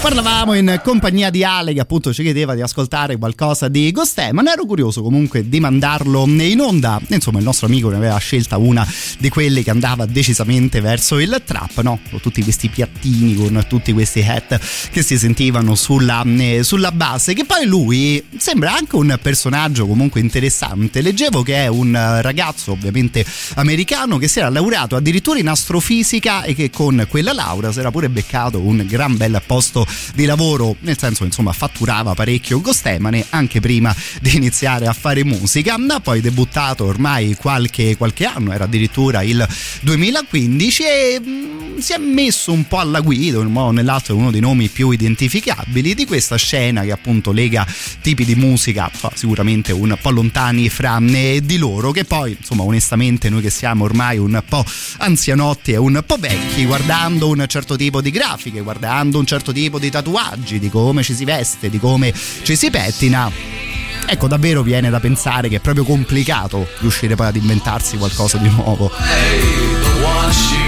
Parlavamo in compagnia di Ale che appunto ci chiedeva di ascoltare qualcosa di Ghosteman. Ero curioso comunque di mandarlo in onda. Insomma, il nostro amico ne aveva scelta una di quelle che andava decisamente verso il trap, no? Con tutti questi piattini, con tutti questi hat che si sentivano sulla, eh, sulla base. Che poi lui sembra anche un personaggio comunque interessante. Leggevo che è un ragazzo, ovviamente americano, che si era laureato addirittura in astrofisica e che con quella laurea si era pure beccato un gran bel posto di lavoro, nel senso insomma fatturava parecchio Gostemane anche prima di iniziare a fare musica, ha poi debuttato ormai qualche, qualche anno, era addirittura il 2015 e mh, si è messo un po' alla guida, in un modo o nell'altro è uno dei nomi più identificabili di questa scena che appunto lega tipi di musica sicuramente un po' lontani fra di loro, che poi insomma onestamente noi che siamo ormai un po' anzianotti e un po' vecchi, guardando un certo tipo di grafiche, guardando un certo tipo di tatuaggi, di come ci si veste, di come ci si pettina. Ecco, davvero viene da pensare che è proprio complicato riuscire poi ad inventarsi qualcosa di nuovo. Once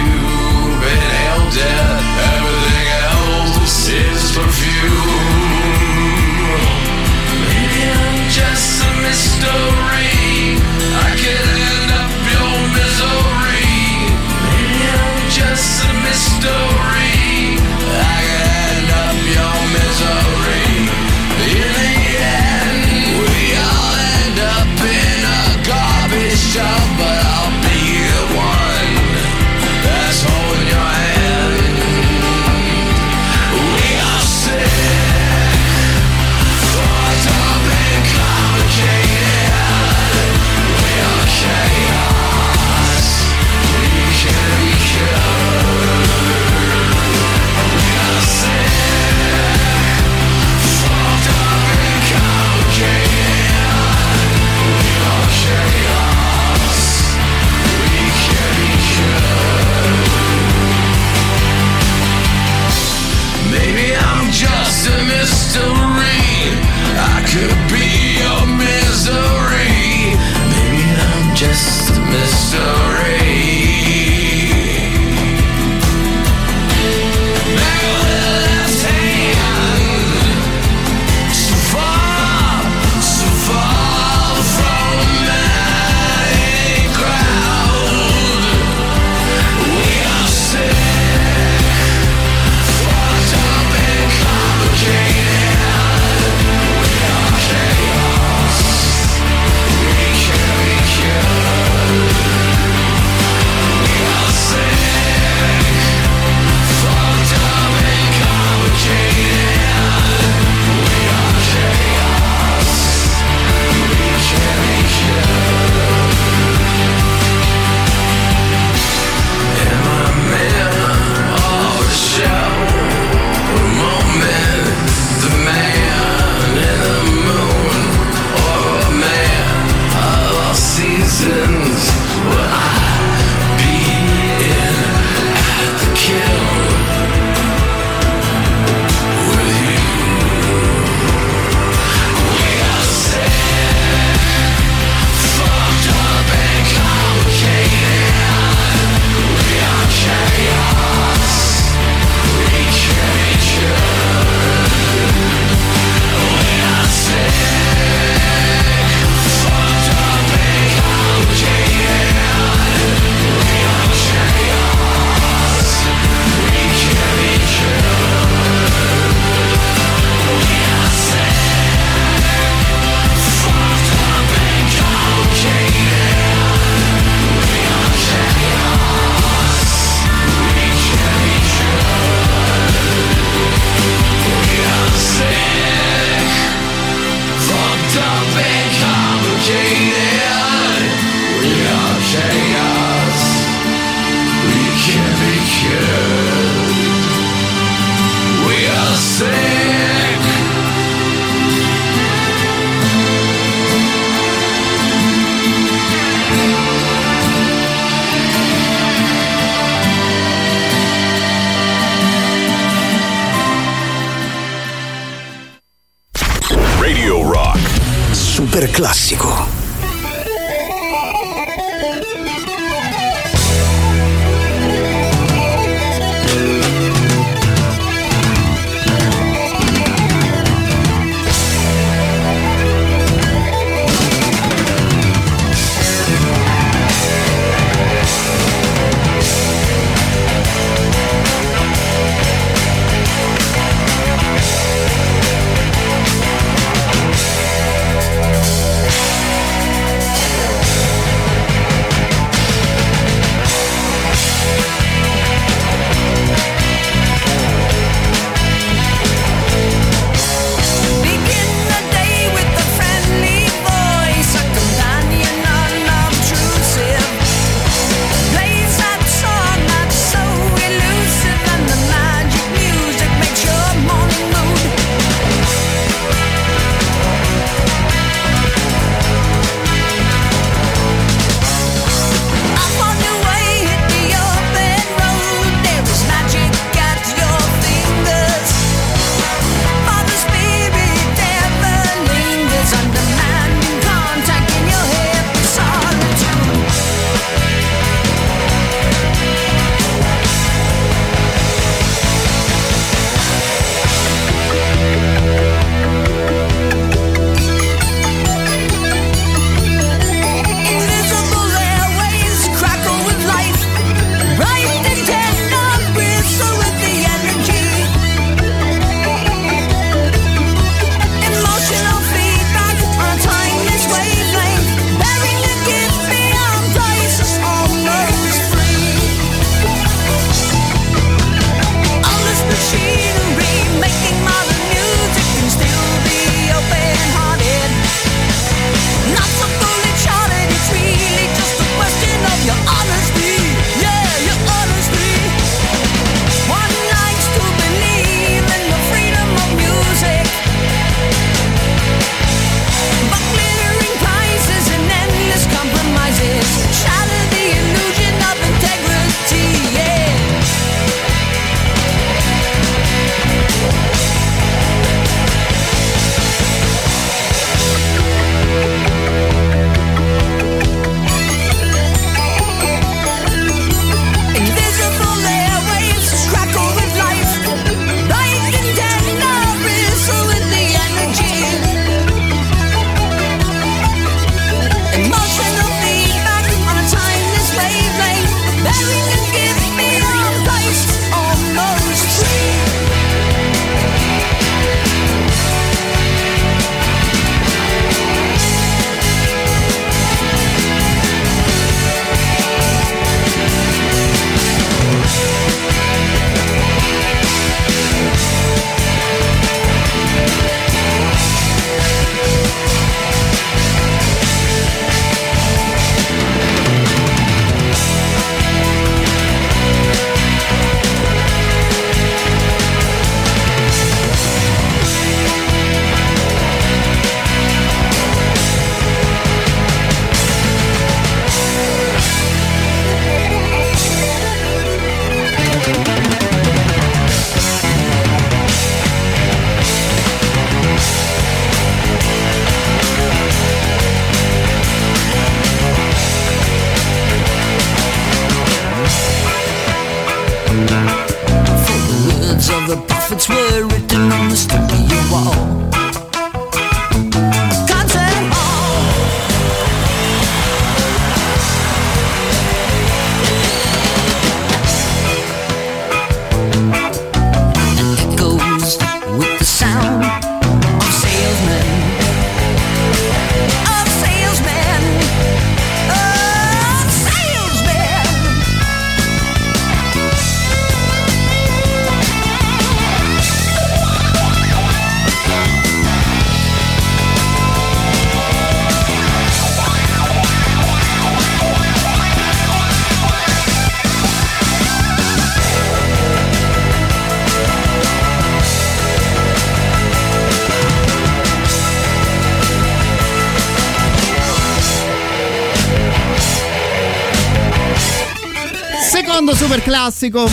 classico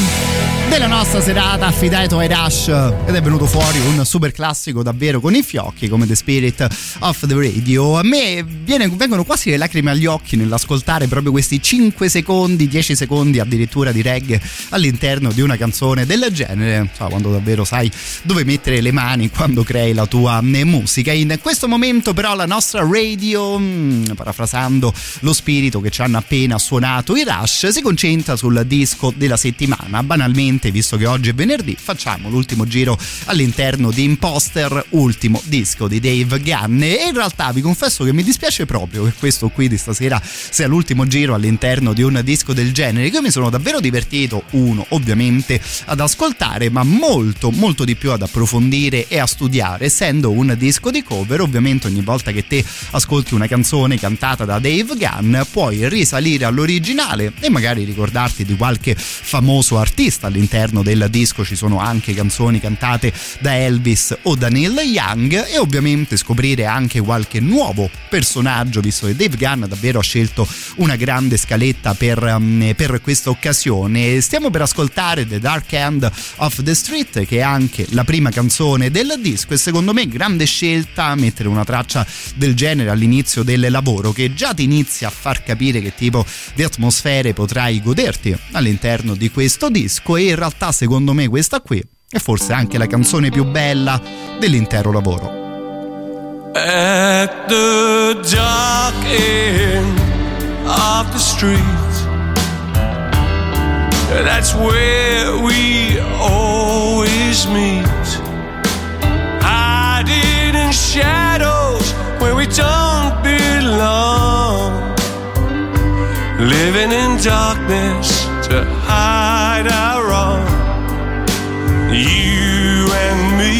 nostra serata affidato ai Rush ed è venuto fuori un super classico davvero con i fiocchi come The Spirit of the Radio. A me viene- vengono quasi le lacrime agli occhi nell'ascoltare proprio questi 5 secondi, 10 secondi addirittura di reggae all'interno di una canzone del genere, so, quando davvero sai dove mettere le mani quando crei la tua musica. In questo momento però la nostra radio, mm, parafrasando lo spirito che ci hanno appena suonato i Rush, si concentra sul disco della settimana. Banalmente, visto che oggi è venerdì, facciamo l'ultimo giro all'interno di Imposter, ultimo disco di Dave Gunn. E in realtà vi confesso che mi dispiace proprio che questo qui di stasera sia l'ultimo giro all'interno di un disco del genere, io mi sono davvero divertito, uno ovviamente, ad ascoltare, ma molto molto di più ad approfondire e a studiare, essendo un disco di cover, ovviamente ogni volta che te ascolti una canzone cantata da Dave Gunn puoi risalire all'originale e magari ricordarti di qualche famoso artista all'interno del disco ci sono anche canzoni cantate da Elvis o da Neil Young e ovviamente scoprire anche qualche nuovo personaggio visto che Dave Gunn davvero ha scelto una grande scaletta per, um, per questa occasione. Stiamo per ascoltare The Dark End of the Street che è anche la prima canzone del disco e secondo me grande scelta mettere una traccia del genere all'inizio del lavoro che già ti inizia a far capire che tipo di atmosfere potrai goderti all'interno di questo disco e in realtà secondo me questa qui è forse anche la canzone più bella dell'intero lavoro. At the dark end of the street, that's where we always meet. Hiding in shadows where we don't belong. Living in darkness to hide our. You and me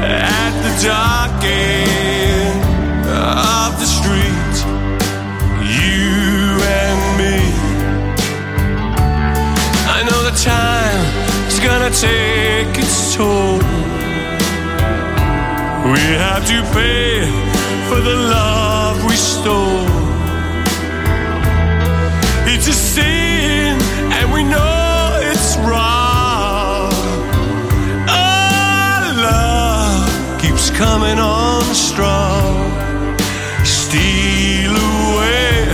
at the dark end of the street. You and me. I know the time is gonna take its toll. We have to pay for the love we stole. It's a sin, coming on strong. Steal away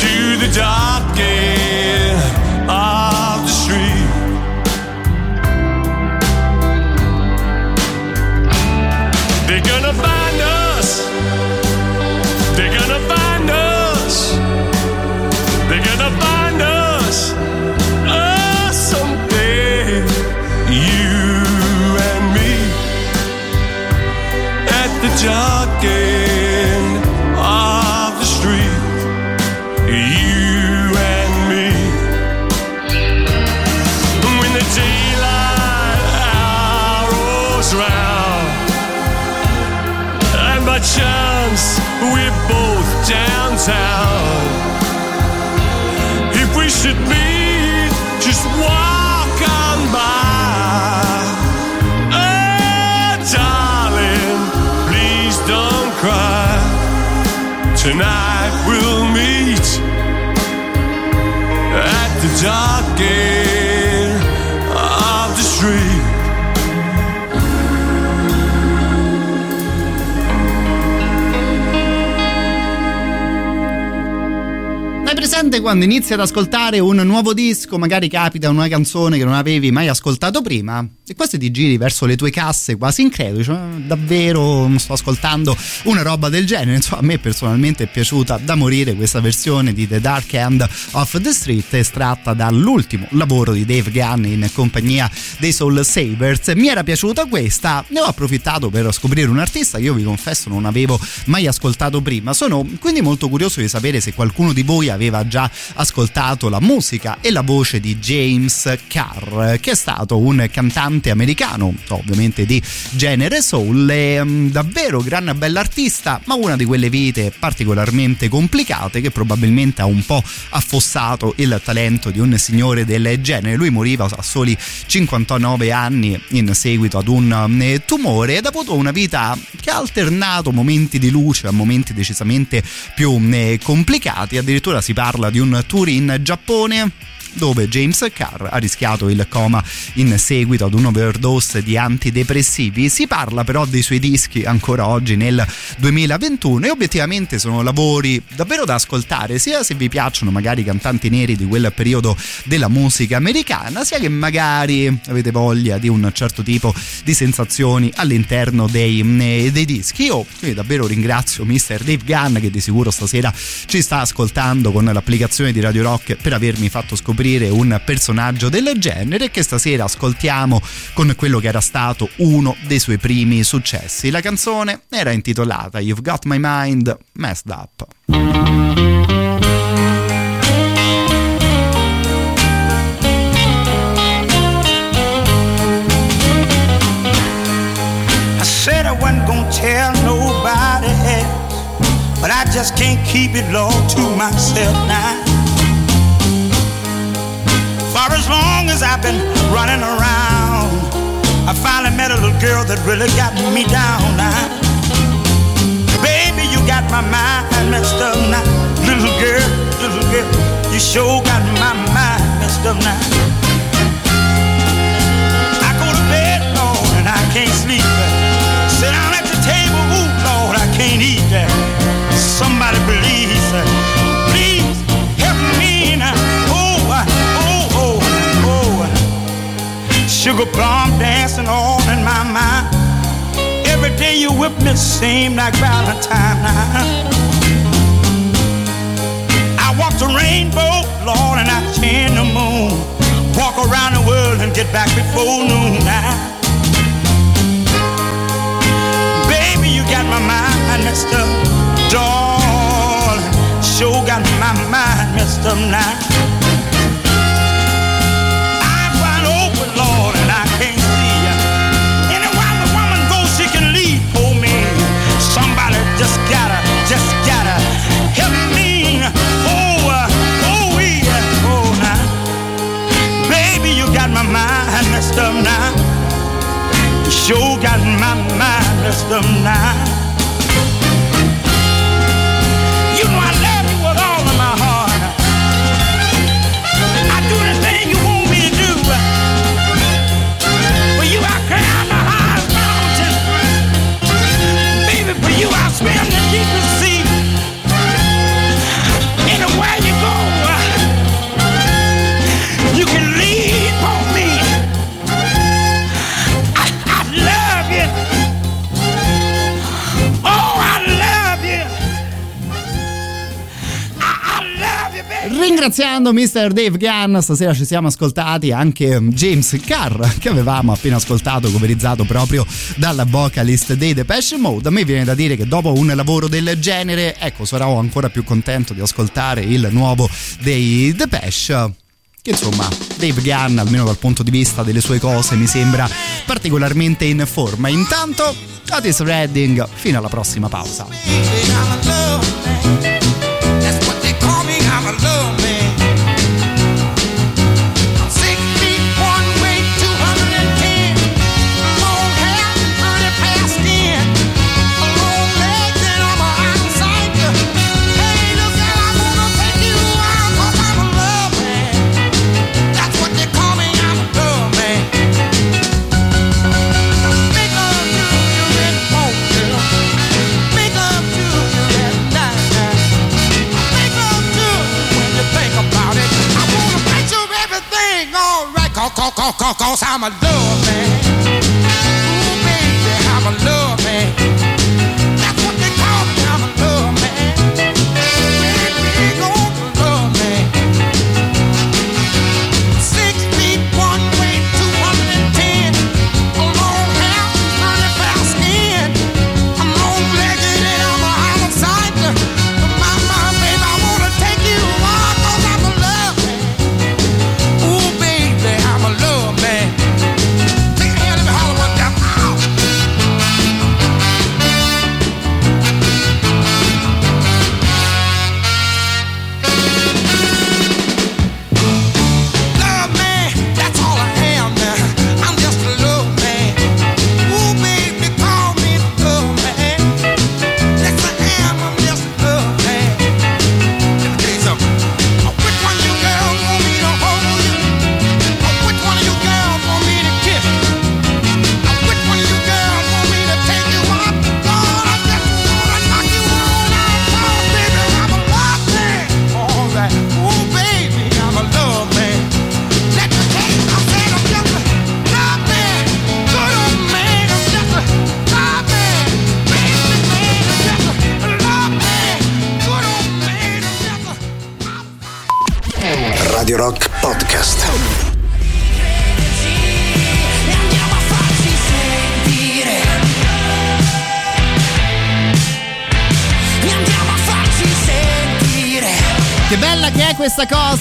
to the dark dark end of the street. You and me. When the daylight hour rolls round, and by chance we're both downtown. If we should meet, Tonight we'll meet at the dark end of the street. Presente quando inizi ad ascoltare un nuovo disco, magari capita una canzone che non avevi mai ascoltato prima e quasi ti giri verso le tue casse quasi incredulo, cioè, davvero sto ascoltando una roba del genere. Insomma, a me personalmente è piaciuta da morire questa versione di The Dark End of the Street estratta dall'ultimo lavoro di Dave Gunn in compagnia dei Soul Savers. Mi era piaciuta questa, ne ho approfittato per scoprire un artista che io vi confesso non avevo mai ascoltato prima. Sono quindi molto curioso di sapere se qualcuno di voi aveva già ascoltato la musica e la voce di James Carr, che è stato un cantante americano, ovviamente di genere soul, e, um, davvero gran bell'artista, ma una di quelle vite particolarmente complicate che probabilmente ha un po' affossato il talento di un signore del genere. Lui moriva a soli 59 anni in seguito ad un um, tumore ed ha avuto una vita che ha alternato momenti di luce a momenti decisamente più um, complicati. Addirittura si parla di un tour in Giappone dove James Carr ha rischiato il coma in seguito ad un'overdose di antidepressivi. Si parla però dei suoi dischi ancora oggi nel 2021 e obiettivamente sono lavori davvero da ascoltare, sia se vi piacciono magari i cantanti neri di quel periodo della musica americana, sia che magari avete voglia di un certo tipo di sensazioni all'interno dei, dei dischi. Io quindi davvero ringrazio Mr. Dave Gunn che di sicuro stasera ci sta ascoltando con l'applicazione di Radio Rock per avermi fatto scoprire un personaggio del genere che stasera ascoltiamo con quello che era stato uno dei suoi primi successi. La canzone era intitolata You've Got My Mind Messed Up. Said I wasn't gonna tell nobody else, but I just can't keep it low to myself now. For as long as I've been running around, I finally met a little girl that really got me down now. Baby, you got my mind messed up now. Little girl, little girl, you sure got my mind messed up now. I go to bed, Lord, and I can't sleep. Sit down at the table, ooh, Lord, I can't eat that. Somebody please, Sugar plum dancing all in my mind. Every day you whip me seem like Valentine. I walk the rainbow, Lord, and I chain the moon. Walk around the world and get back before noon now. Baby, you got my mind messed up, darling. Sure got my mind messed up now. Sure got my mind messed up now. You know I love you with all of my heart. I do anything you want me to do. For you, I climb the highest mountain. Baby, for you, I swim the deepest Ringraziando Mr. Dave Gunn, stasera ci siamo ascoltati anche James Carr, che avevamo appena ascoltato, coverizzato proprio dalla vocalist dei Depeche Mode. A me viene da dire che dopo un lavoro del genere, ecco, sarò ancora più contento di ascoltare il nuovo dei Depeche. Che insomma, Dave Gunn, almeno dal punto di vista delle sue cose, mi sembra particolarmente in forma. Intanto, Otis Redding, fino alla prossima pausa. Cause, cause, cause I'm a love man.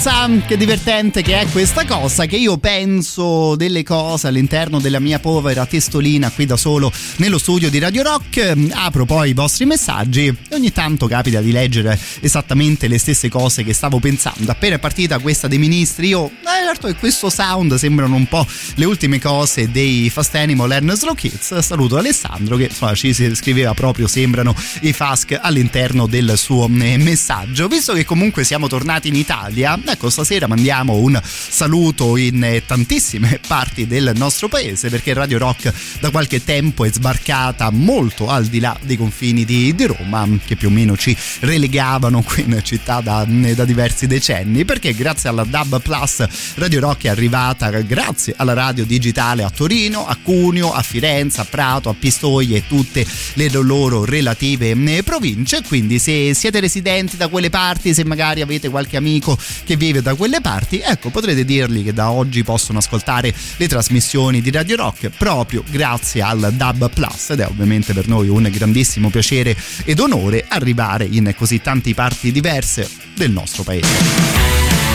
Cosa, che divertente che è questa cosa, che io penso delle cose all'interno della mia povera testolina qui da solo nello studio di Radio Rock, apro poi i vostri messaggi e ogni tanto capita di leggere esattamente le stesse cose che stavo pensando. Appena è partita questa dei ministri, io, eh, certo che questo sound sembrano un po' le ultime cose dei Fast Animal and Slow Kids. Saluto Alessandro che insomma ci scriveva proprio sembrano i Fask all'interno del suo eh, messaggio. Visto che comunque siamo tornati in Italia, ecco stasera mandiamo un saluto in eh, tantissime parti del nostro paese perché Radio Rock da qualche tempo è sbarcata molto al di là dei confini di, di Roma che più o meno ci relegavano qui in città da, da diversi decenni perché grazie alla DAB Plus Radio Rock è arrivata grazie alla radio digitale a Torino, a Cuneo, a Firenze, a Prato, a Pistoia e tutte le loro relative eh, province quindi se siete residenti da quelle parti se magari avete qualche amico che vive da quelle parti ecco potrete dirgli che da oggi possono ascoltare le trasmissioni di Radio Rock proprio grazie al DAB Plus ed è ovviamente per noi un grandissimo piacere ed onore arrivare in così tante parti diverse del nostro paese.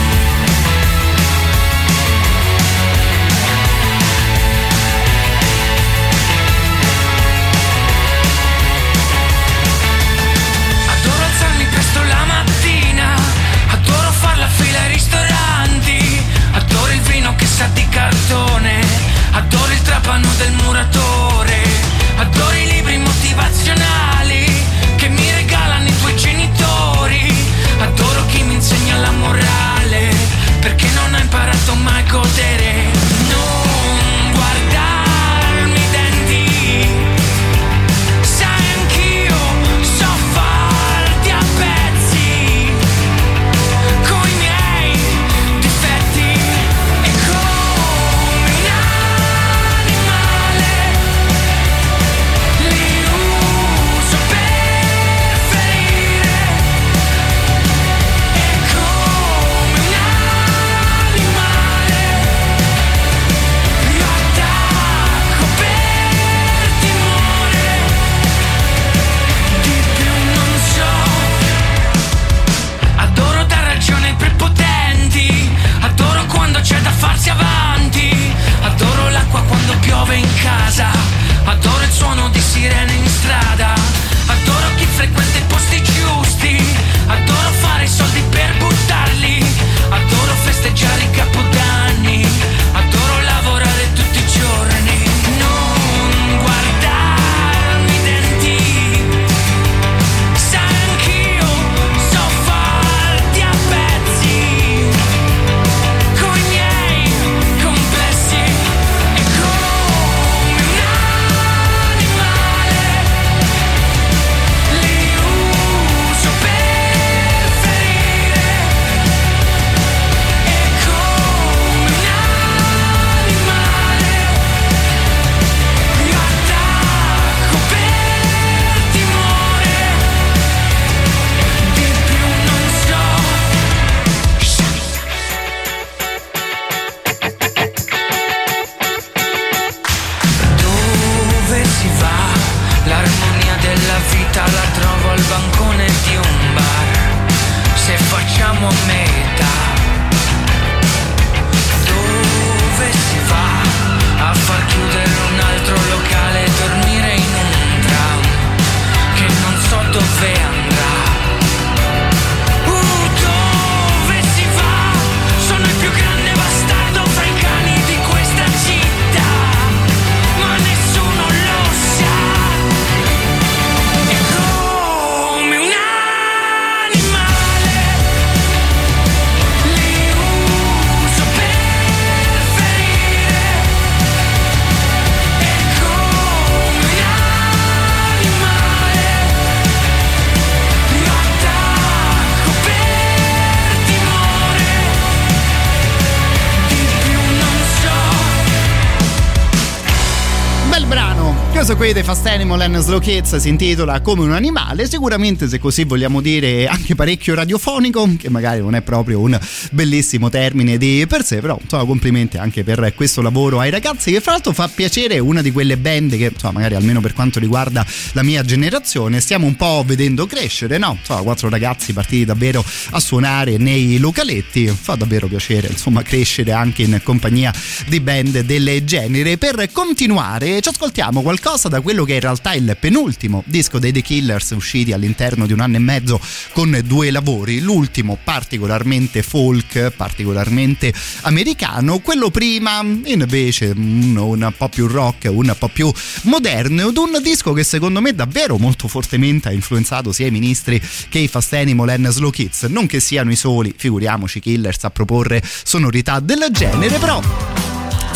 Dei Fast Animal and Slow Kids si intitola Come un animale, sicuramente se così vogliamo dire anche parecchio radiofonico, che magari non è proprio un bellissimo termine di per sé, però insomma complimenti anche per questo lavoro ai ragazzi che fra l'altro fa piacere una di quelle band che insomma magari almeno per quanto riguarda la mia generazione stiamo un po' vedendo crescere, no? Insomma quattro ragazzi partiti davvero a suonare nei localetti, fa davvero piacere insomma crescere anche in compagnia di band del genere. Per continuare ci ascoltiamo qualcosa da quello che è in realtà il penultimo disco dei The Killers usciti all'interno di un anno e mezzo con due lavori, l'ultimo particolarmente folk, particolarmente americano, quello prima invece un, po' più rock, un po' più moderno. Ed un disco che secondo me davvero molto fortemente ha influenzato sia i ministri che i Fast Animal and Slow Kids, non che siano i soli, figuriamoci Killers a proporre sonorità del genere, però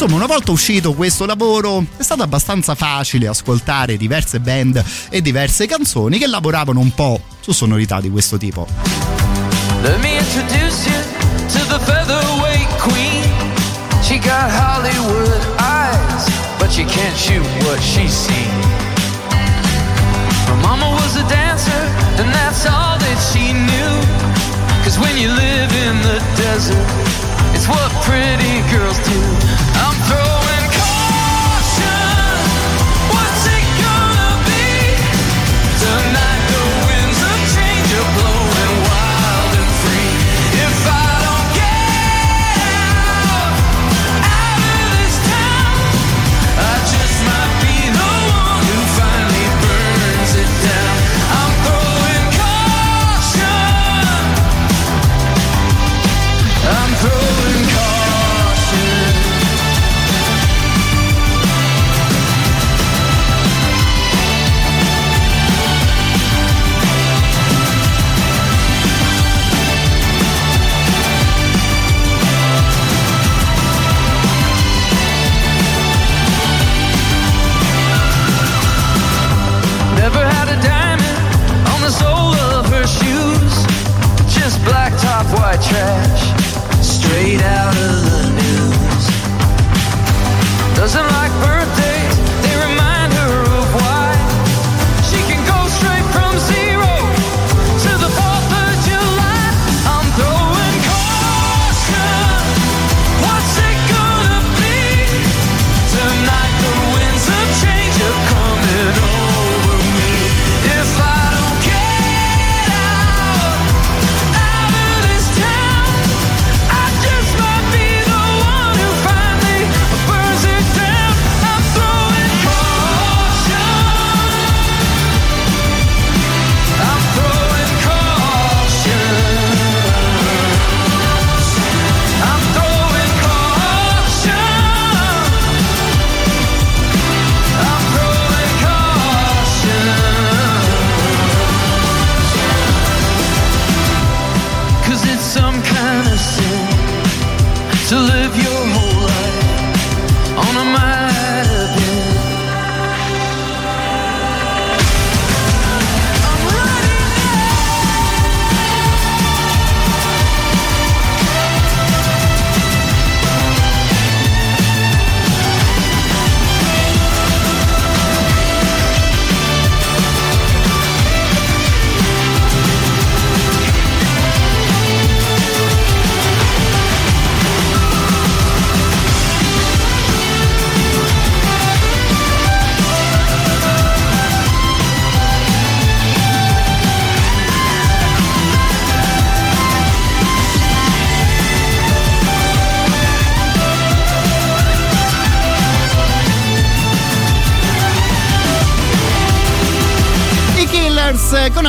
Insomma, una volta uscito questo lavoro è stato abbastanza facile ascoltare diverse band e diverse canzoni che lavoravano un po' su sonorità di questo tipo. Let me introduce you to the featherweight queen. She got Hollywood eyes, but she can't shoot what she's seen. Her mama was a dancer, and that's all that she knew. Cause when you live in the desert, it's what pretty girls do. I'm throwing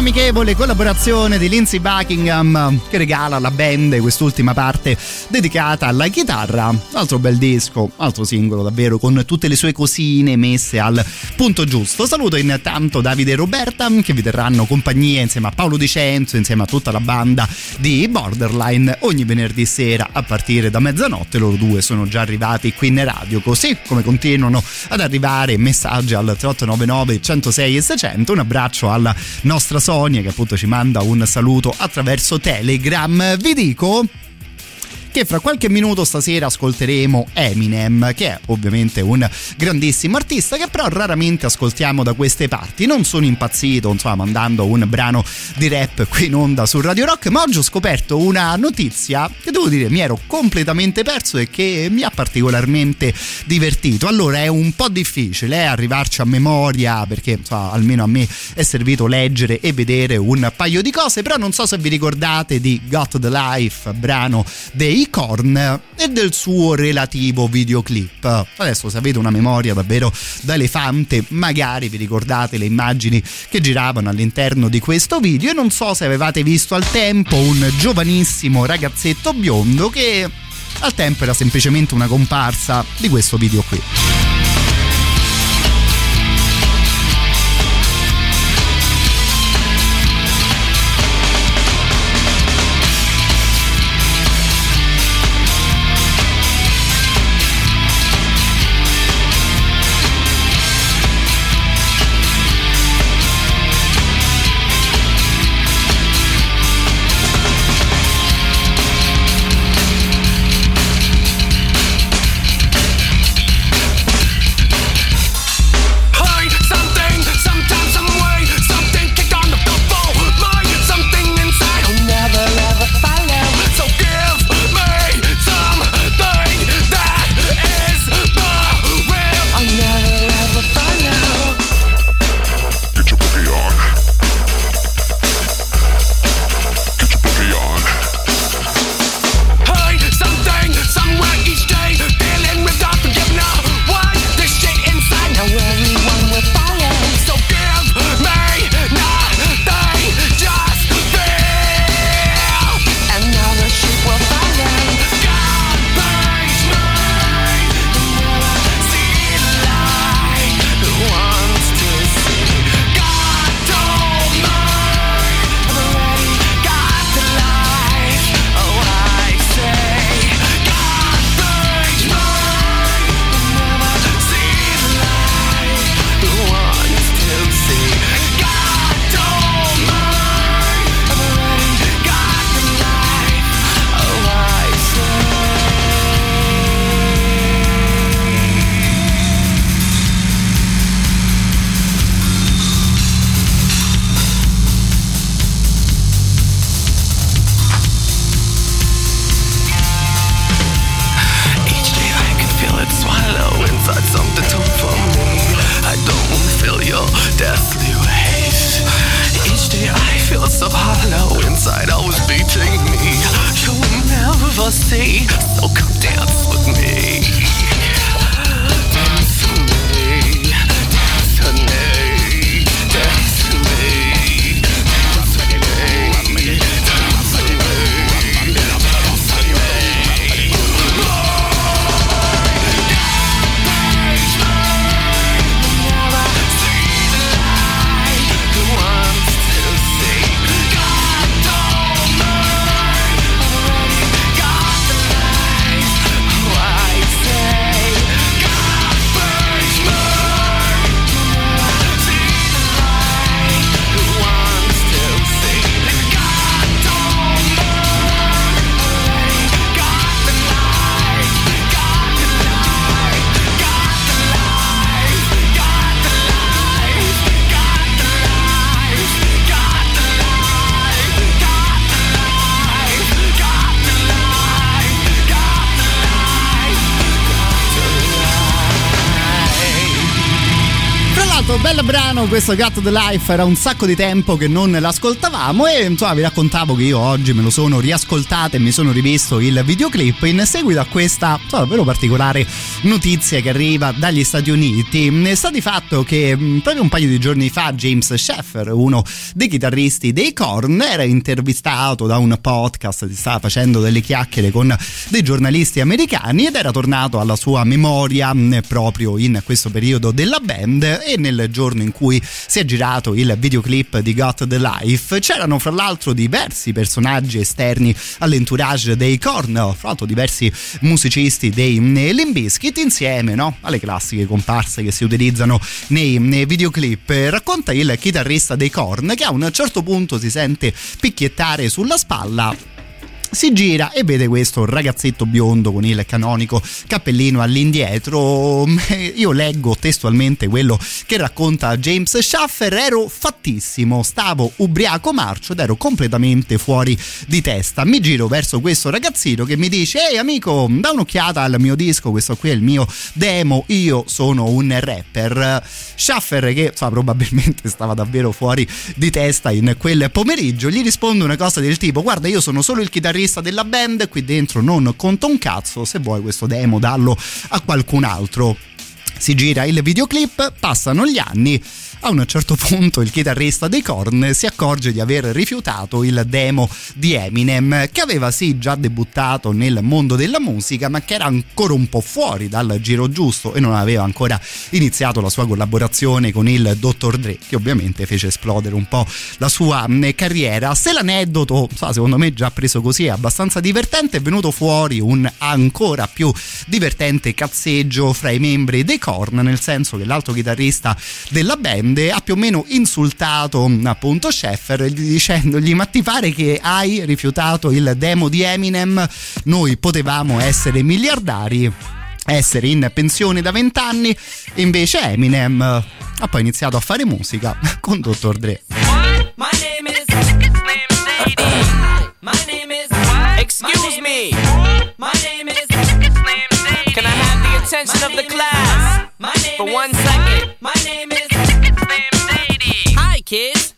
amichevole collaborazione di Lindsey Buckingham che regala alla band quest'ultima parte dedicata alla chitarra. Altro bel disco, altro singolo davvero con tutte le sue cosine messe al punto giusto. Saluto intanto Davide e Roberta che vi terranno compagnia insieme a Paolo Dicenzo, insieme a tutta la banda di Borderline ogni venerdì sera a partire da mezzanotte. Loro due sono già arrivati qui in radio, così come continuano ad arrivare messaggi al 3899 106 e 600. Un abbraccio alla nostra Sonia che appunto ci manda un saluto attraverso Telegram. Vi dico che fra qualche minuto stasera ascolteremo Eminem, che è ovviamente un grandissimo artista che però raramente ascoltiamo da queste parti. Non sono impazzito, insomma, mandando un brano di rap qui in onda su Radio Rock, ma oggi ho scoperto una notizia che devo dire mi ero completamente perso e che mi ha particolarmente divertito. Allora è un po' difficile eh, arrivarci a memoria perché insomma, almeno a me è servito leggere e vedere un paio di cose, però non so se vi ricordate di Got the Life, brano dei Korn e del suo relativo videoclip. Adesso se avete una memoria davvero da elefante, magari vi ricordate le immagini che giravano all'interno di questo video e non so se avevate visto al tempo un giovanissimo ragazzetto biondo che al tempo era semplicemente una comparsa di questo video qui. Questo Got the Life, era un sacco di tempo che non l'ascoltavamo e insomma vi raccontavo che io oggi me lo sono riascoltato e mi sono rivisto il videoclip in seguito a questa insomma, davvero particolare notizia che arriva dagli Stati Uniti. Sta di fatto che mh, proprio un paio di giorni fa James Sheffer, uno dei chitarristi dei Korn, era intervistato da un podcast, si stava facendo delle chiacchiere con dei giornalisti americani ed era tornato alla sua memoria mh, proprio in questo periodo della band e nel giorno in cui si è girato il videoclip di Got the Life c'erano fra l'altro diversi personaggi esterni all'entourage dei Korn, fra l'altro diversi musicisti dei Limbiskit insieme no? alle classiche comparse che si utilizzano nei, nei videoclip. Racconta il chitarrista dei Korn che a un certo punto si sente picchiettare sulla spalla si gira e vede questo ragazzetto biondo con il canonico cappellino all'indietro. Io leggo testualmente quello che racconta James Schaffer. Ero fattissimo, stavo ubriaco marcio ed ero completamente fuori di testa. Mi giro verso questo ragazzino che mi dice: Ehi amico, da un'occhiata al mio disco. Questo qui è il mio demo. Io sono un rapper. Schaffer, che so, probabilmente stava davvero fuori di testa in quel pomeriggio, gli risponde una cosa del tipo: Guarda, io sono solo il chitarrista della band, qui dentro non conta un cazzo, se vuoi questo demo dallo a qualcun altro. Si gira il videoclip, passano gli anni. A un certo punto il chitarrista dei Korn si accorge di aver rifiutato il demo di Eminem, che aveva sì già debuttato nel mondo della musica, ma che era ancora un po' fuori dal giro giusto e non aveva ancora iniziato la sua collaborazione con il Dr. Dre, che ovviamente fece esplodere un po' la sua mh, carriera. Se l'aneddoto, secondo me già preso così, è abbastanza divertente, è venuto fuori un ancora più divertente cazzeggio fra i membri dei Korn, nel senso che l'altro chitarrista della band ha più o meno insultato appunto Sheffer dicendogli ma ti pare che hai rifiutato il demo di Eminem noi potevamo essere miliardari essere in pensione da vent'anni e invece Eminem ha poi iniziato a fare musica con Dr. Dre My name is. My name is Excuse me. My name is. Can I have the attention of the class for one second?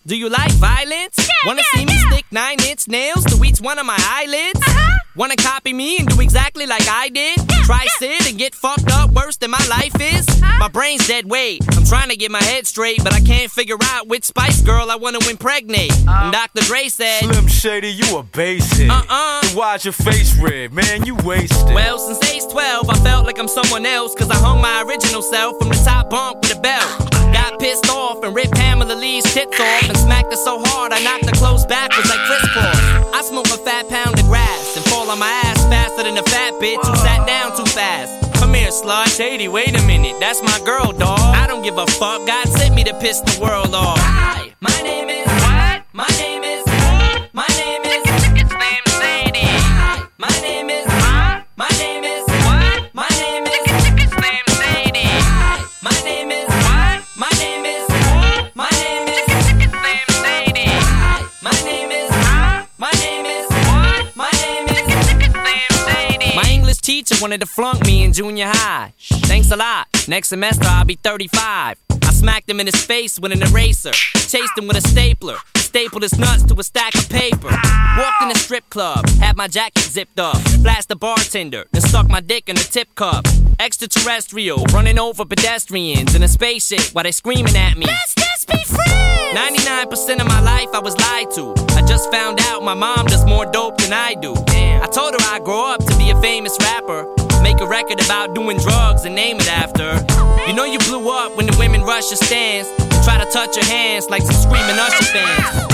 Do you like violence? Wanna see me stick nine inch nails to each one of my eyelids? Uh-huh. Wanna copy me and do exactly like I did? Try sit and get fucked up worse than my life is? My brain's dead weight. I'm trying to get my head straight, but I can't figure out which Spice Girl I wanna impregnate. Uh. And Dr. Dre said, Slim Shady, you a basic. Uh-uh. Then why's your face red, man? You wasted. Well, since age 12, I felt like I'm someone else, cause I hung my original self from the top bunk with a belt. Got pissed off and ripped Pamela Lee's tits off and smacked her so hard I knocked her clothes backwards like crisscross. I smoke a fat pound of grass and fall on my ass faster than a fat bitch who sat down too fast. Come here, slut. Shady, wait a minute. That's my girl, dog. I don't give a fuck. God sent me to piss the world off. Hi, my name is. What? My name is. Wanted to flunk me in junior high. Thanks a lot. Next semester I'll be 35. I smacked him in his face with an eraser. Chased him with a stapler. Stapled his nuts to a stack of paper. Walked in a strip club. Had my jacket zipped up. Flashed the bartender. Then stuck my dick in a tip cup. Extraterrestrial. Running over pedestrians in a spaceship while they screaming at me. Let's just be friends! 99% of my life I was lied to. I just found out my mom does more dope than I do. Damn. I told her I'd grow up to be a famous rapper. Make a record about doing drugs and name it after. You know you blew up when the women rush your stands. and Try to touch your hands like some screaming Usher fans.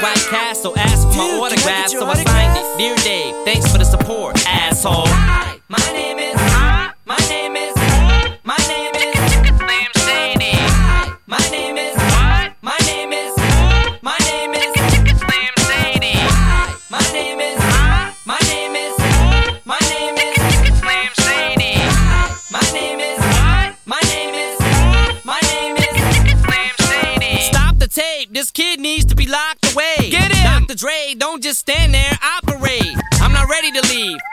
This guy at White Castle asked for my autograph, so I signed it. Dear Dave, thanks for the support, asshole. Hi, my name is. My name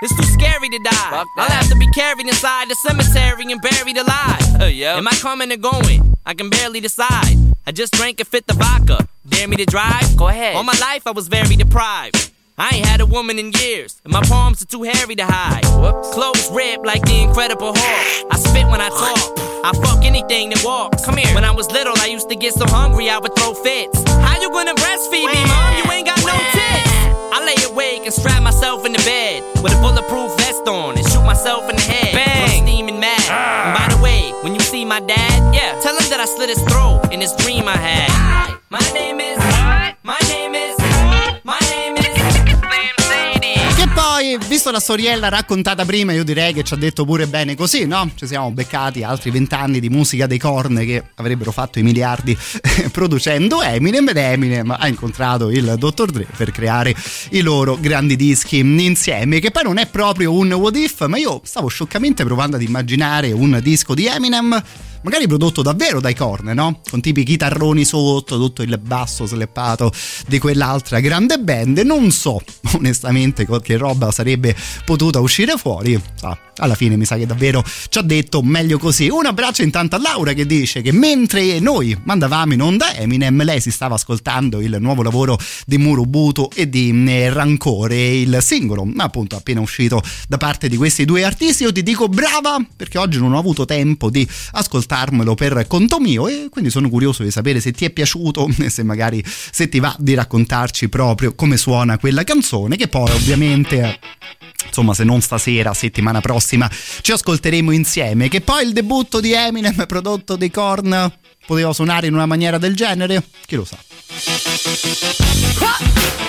It's too scary to die. I'll have to be carried inside the cemetery and buried alive. Am I coming or going? I can barely decide. I just drank and fit the vodka. Dare me to drive? Go ahead. All my life I was very deprived. I ain't had a woman in years, and my palms are too hairy to hide. Whoops. Clothes ripped like the Incredible Hulk. I spit when I talk. I fuck anything that walks. Come here. When I was little, I used to get so hungry I would throw fits. How you gonna breastfeed me, mom? You ain't got no. I lay awake and strap myself in the bed with a bulletproof vest on and shoot myself in the head. Bang! I'm steaming mad. Ah. And by the way, when you see my dad, yeah, tell him that I slit his throat in this dream I had. Hi, My name is. Poi, visto la storiella raccontata prima, io direi che ci ha detto pure bene così, no? Ci siamo beccati altri vent'anni di musica dei corn che avrebbero fatto i miliardi producendo Eminem ed Eminem ha incontrato il Dr. Dre per creare i loro grandi dischi insieme, che poi non è proprio un what if, ma io stavo scioccamente provando ad immaginare un disco di Eminem magari prodotto davvero dai corne, no? Con tipi chitarroni sotto, tutto il basso sleppato di quell'altra grande band. Non so onestamente che roba sarebbe potuta uscire fuori. Ah, alla fine mi sa che davvero ci ha detto meglio così. Un abbraccio intanto a Laura che dice che mentre noi mandavamo in onda Eminem, lei si stava ascoltando il nuovo lavoro di Murubuto e di eh, Rancore, il singolo appunto appena uscito da parte di questi due artisti. Io ti dico brava perché oggi non ho avuto tempo di ascoltarmelo per conto mio e quindi sono curioso di sapere se ti è piaciuto e se magari se ti va di raccontarci proprio come suona quella canzone che poi ovviamente insomma se non stasera settimana prossima ci ascolteremo insieme. Che poi il debutto di Eminem prodotto dei Korn poteva suonare in una maniera del genere? Chi lo sa? Yeah,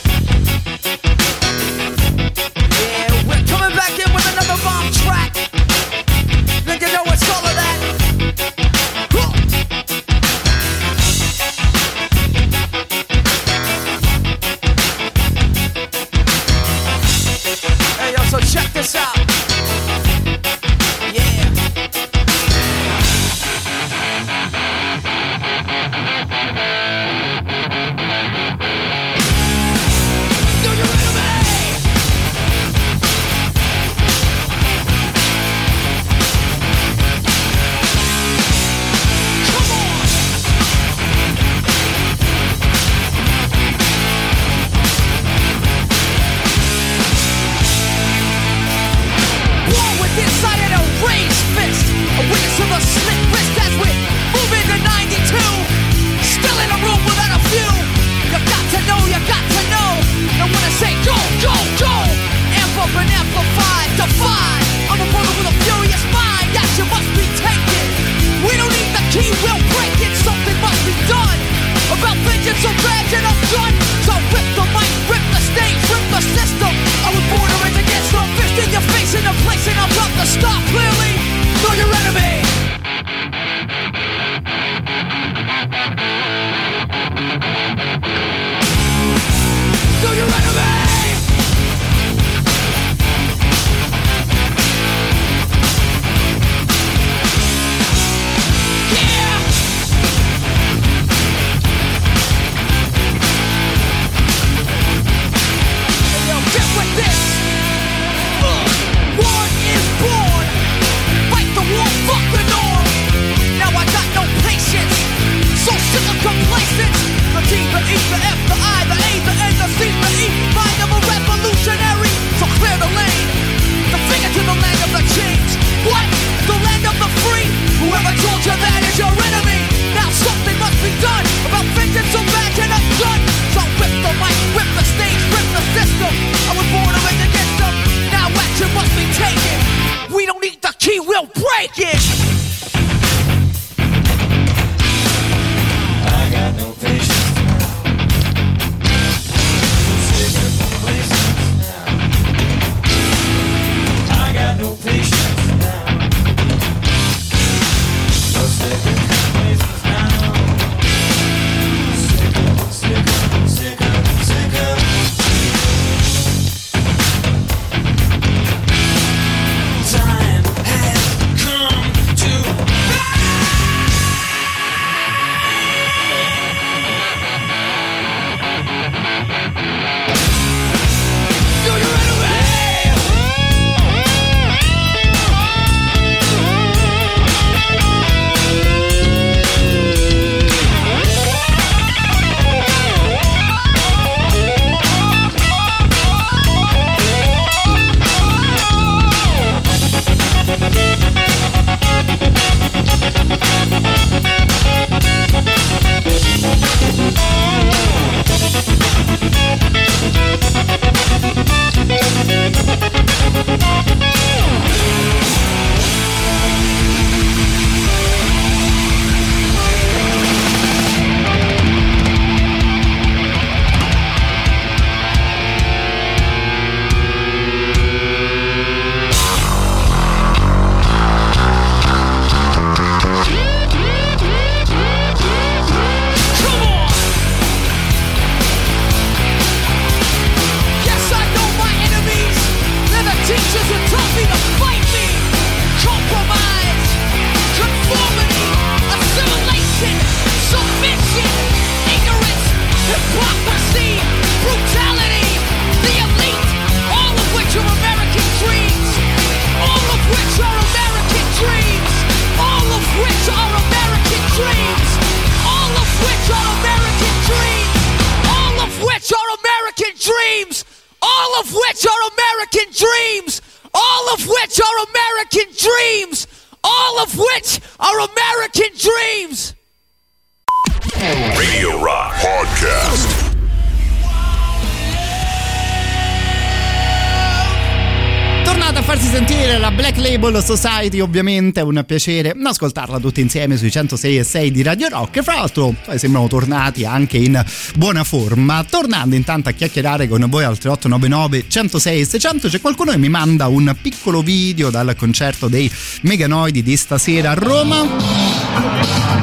farsi sentire la Black Label Society, ovviamente è un piacere ascoltarla tutti insieme sui 106 e 6 di Radio Rock. Fra l'altro, poi sembrano tornati anche in buona forma. Tornando intanto a chiacchierare con voi al 3899 106 e 600, c'è qualcuno che mi manda un piccolo video dal concerto dei Meganoidi di stasera a Roma.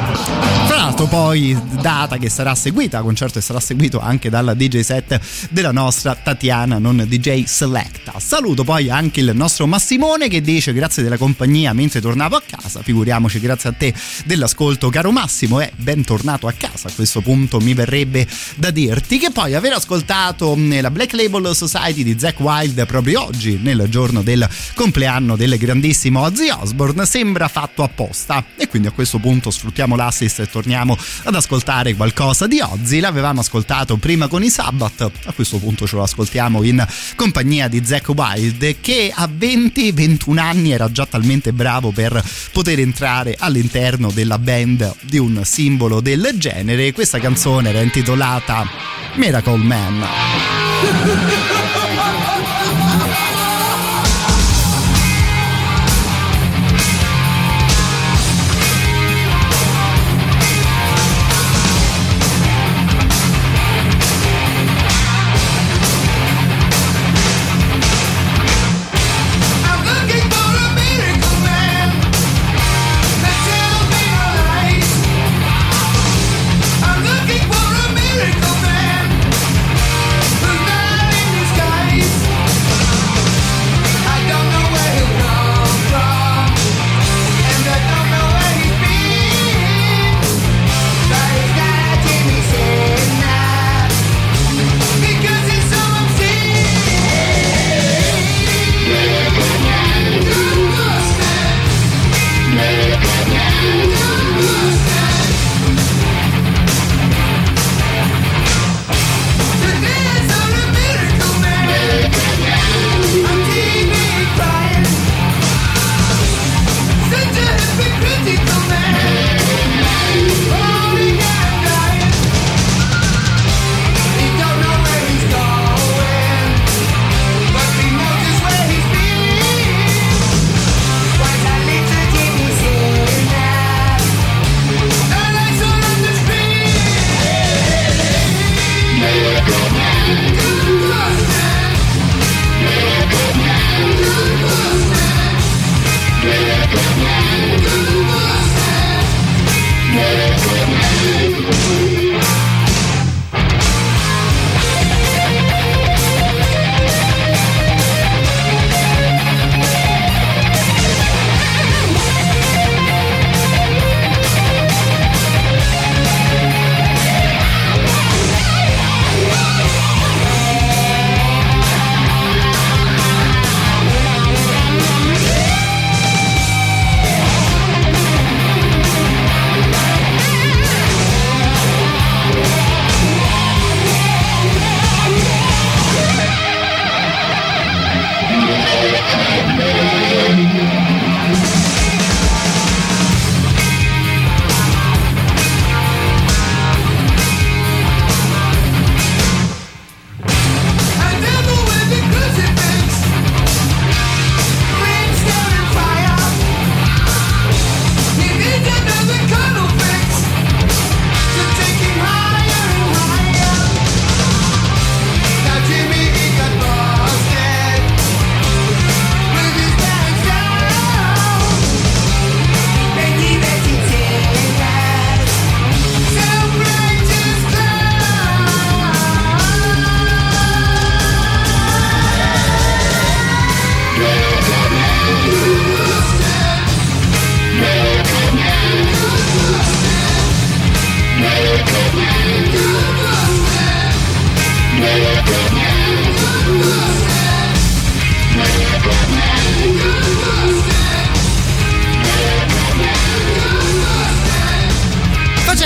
L'altro poi data che sarà seguita, concerto che sarà seguito anche dalla DJ set della nostra Tatiana, non DJ Selecta. Saluto poi anche il nostro Massimone che dice grazie della compagnia mentre tornavo a casa, figuriamoci grazie a te dell'ascolto caro Massimo e bentornato a casa. A questo punto mi verrebbe da dirti che poi aver ascoltato la Black Label Society di Zack Wild proprio oggi, nel giorno del compleanno del grandissimo Ozzy Osbourne, sembra fatto apposta e quindi a questo punto sfruttiamo l'assist e torniamo ad ascoltare qualcosa di Ozzy. L'avevamo ascoltato prima con i Sabbath, a questo punto ce lo ascoltiamo in compagnia di Zack Wild che a 20-21 anni era già talmente bravo per poter entrare all'interno della band di un simbolo del genere. Questa canzone era intitolata Miracle Man.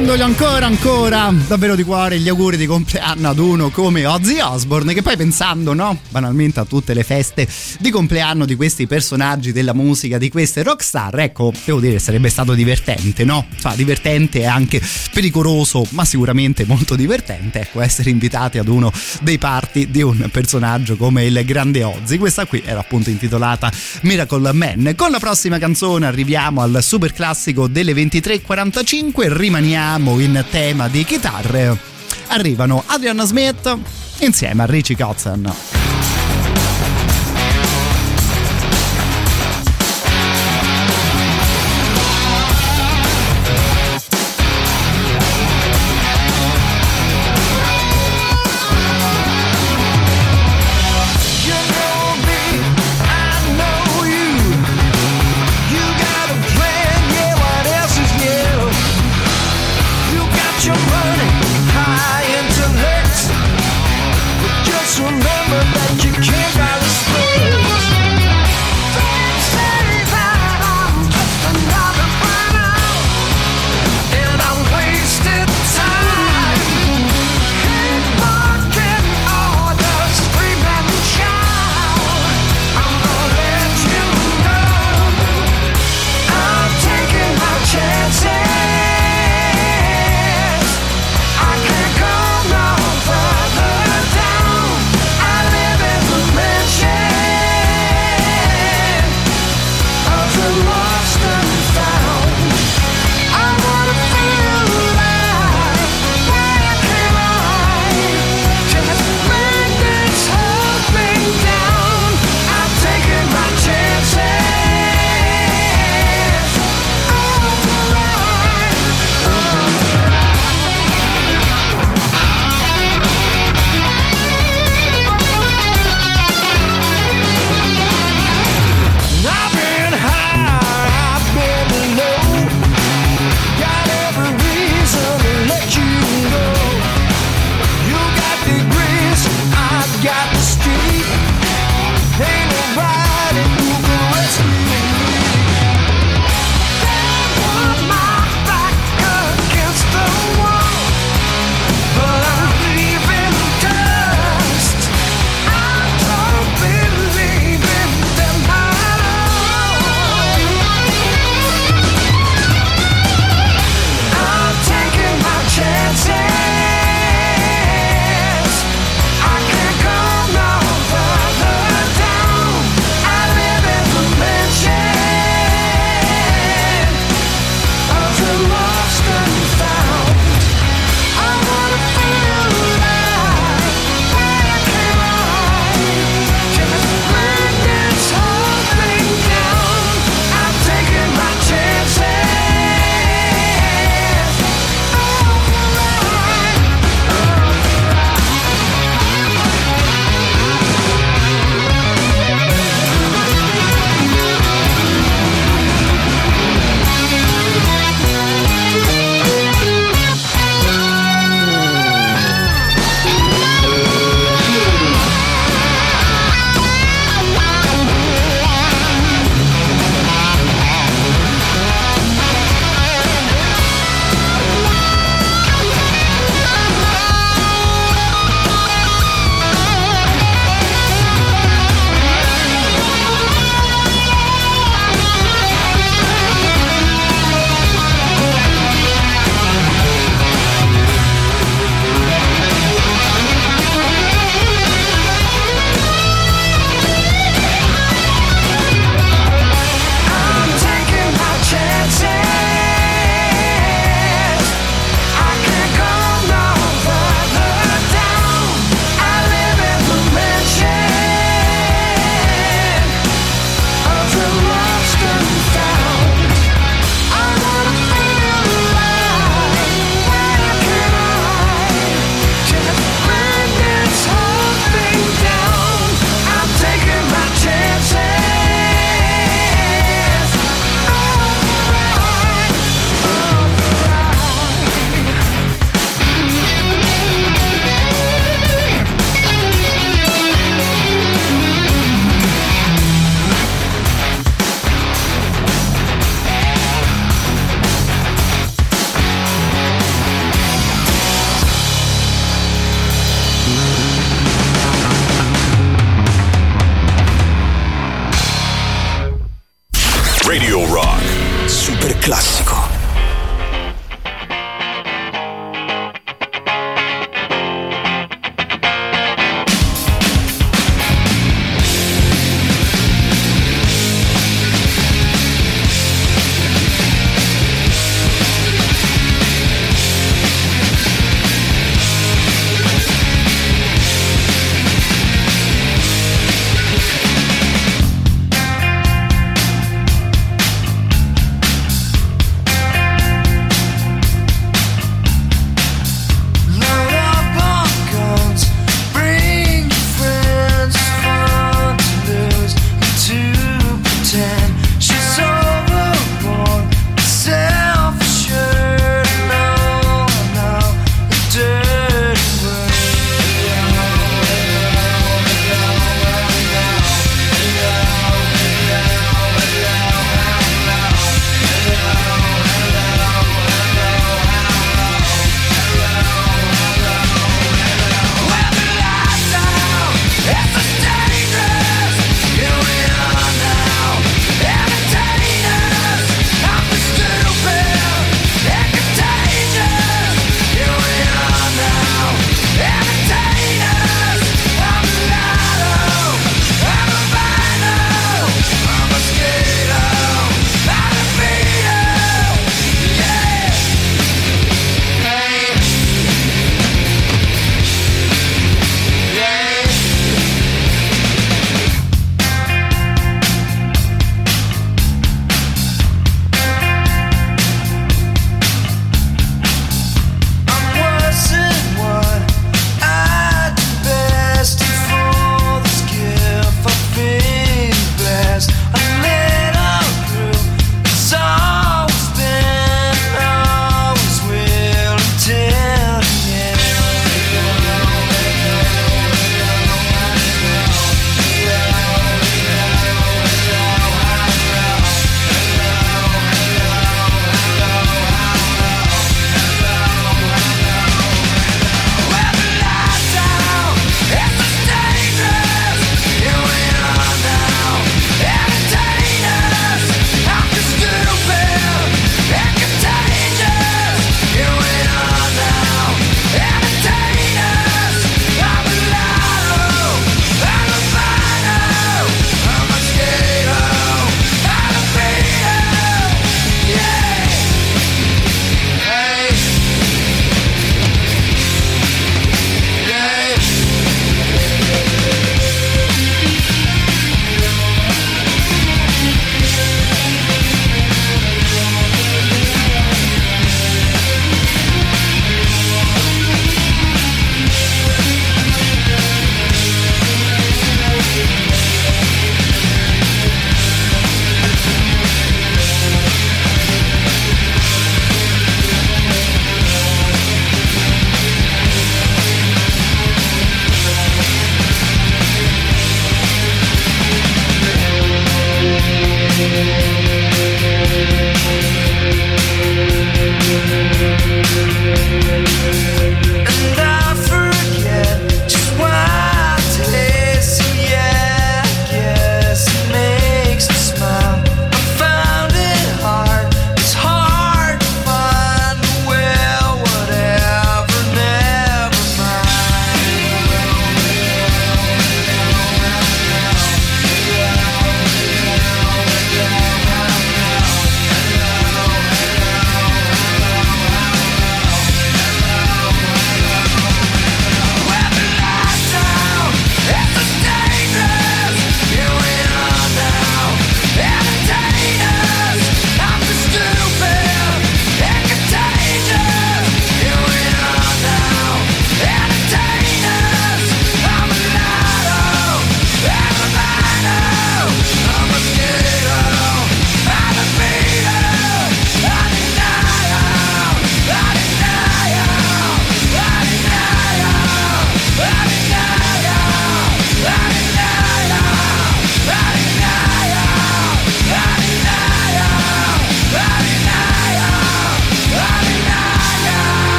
facendogli ancora ancora. Davvero di cuore gli auguri di compleanno ad uno come Ozzy Osbourne che poi pensando no banalmente a tutte le feste di compleanno di questi personaggi della musica di queste rockstar ecco devo dire sarebbe stato divertente no? Cioè, divertente e anche pericoloso ma sicuramente molto divertente ecco essere invitati ad uno dei party di un personaggio come il grande Ozzy. Questa qui era appunto intitolata Miracle Man. Con la prossima canzone arriviamo al super classico delle 23.45 rimaniamo in tema di chitarre. Arrivano Adrian Smith insieme a Richie Kotzen.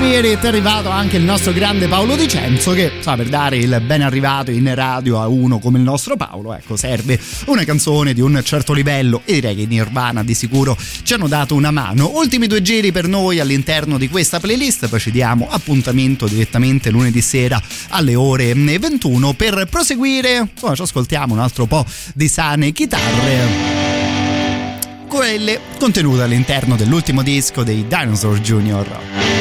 Spirit è arrivato anche il nostro grande Paolo Dicenzo che sa per dare il ben arrivato in radio a uno come il nostro Paolo ecco serve una canzone di un certo livello e direi che Nirvana di sicuro ci hanno dato una mano ultimi due giri per noi all'interno di questa playlist poi ci diamo appuntamento direttamente lunedì sera alle ore 21 per proseguire insomma ci ascoltiamo un altro po' di sane chitarre quelle contenute all'interno dell'ultimo disco dei Dinosaur Jr.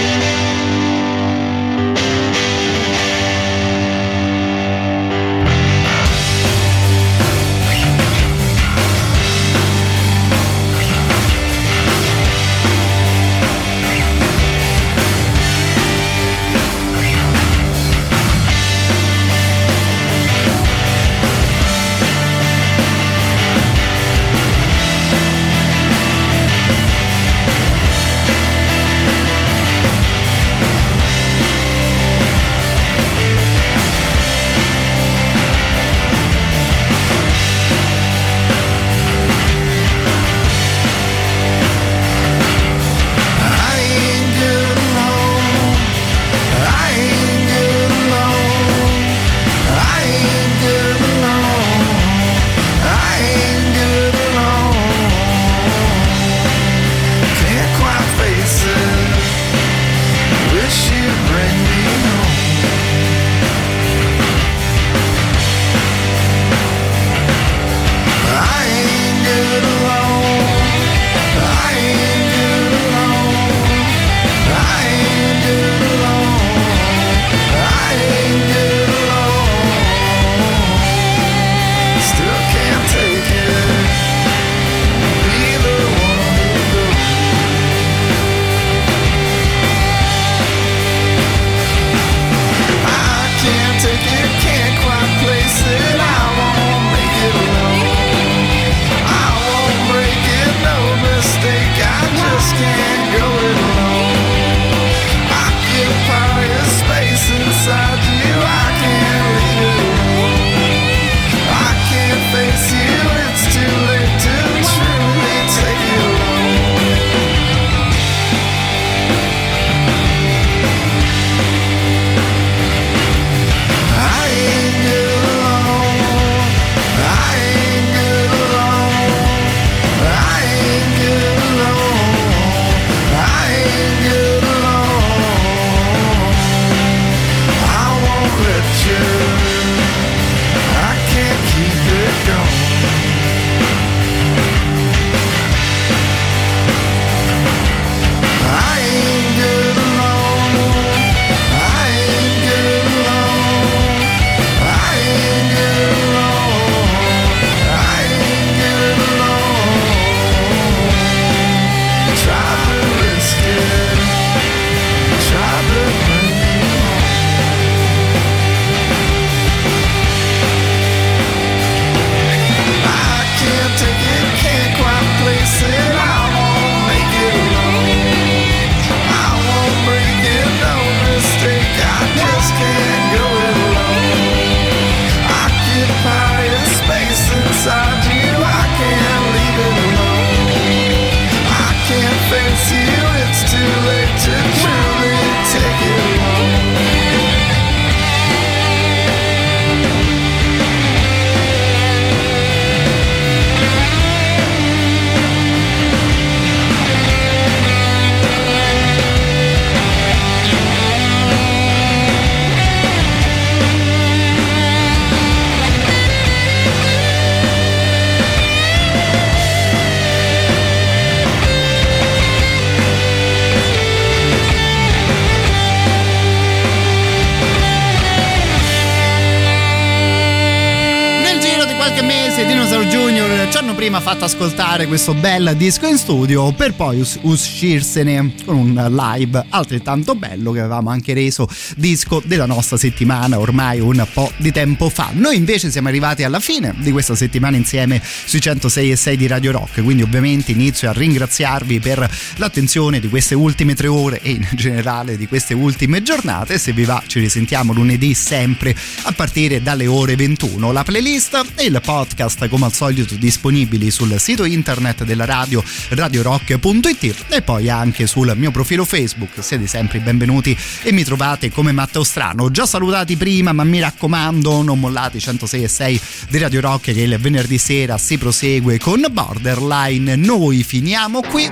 fatto ascoltare questo bel disco in studio per poi us- uscirsene con un live altrettanto bello che avevamo anche reso disco della nostra settimana ormai un po' di tempo fa. Noi invece siamo arrivati alla fine di questa settimana insieme sui 106 e 6 di Radio Rock, quindi ovviamente inizio a ringraziarvi per l'attenzione di queste ultime tre ore e in generale di queste ultime giornate. Se vi va ci risentiamo lunedì sempre a partire dalle ore 21. La playlist e il podcast come al solito disponibili disponibili sul sito internet della radio radiorock.it e poi anche sul mio profilo Facebook. Siete sempre benvenuti e mi trovate come Matteo Strano. Già salutati prima, ma mi raccomando, non mollate i 106 e 6 di Radio Rock che il venerdì sera si prosegue con Borderline. Noi finiamo qui.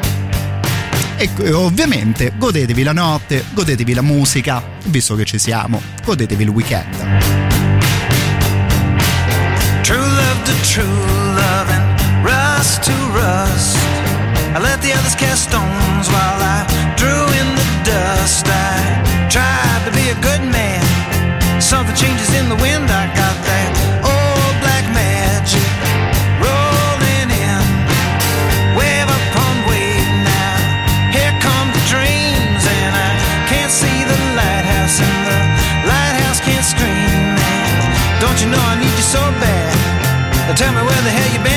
E ovviamente godetevi la notte, godetevi la musica, visto che ci siamo, godetevi il weekend. True love rust to rust. I let the others cast stones while I drew in the dust. I tried to be a good man. Something changes in the wind. I got that old black magic rolling in. Wave upon wave now. Here come the dreams, and I can't see the lighthouse, and the lighthouse can't scream. And don't you know I need you so bad? Tell me where the hell you been?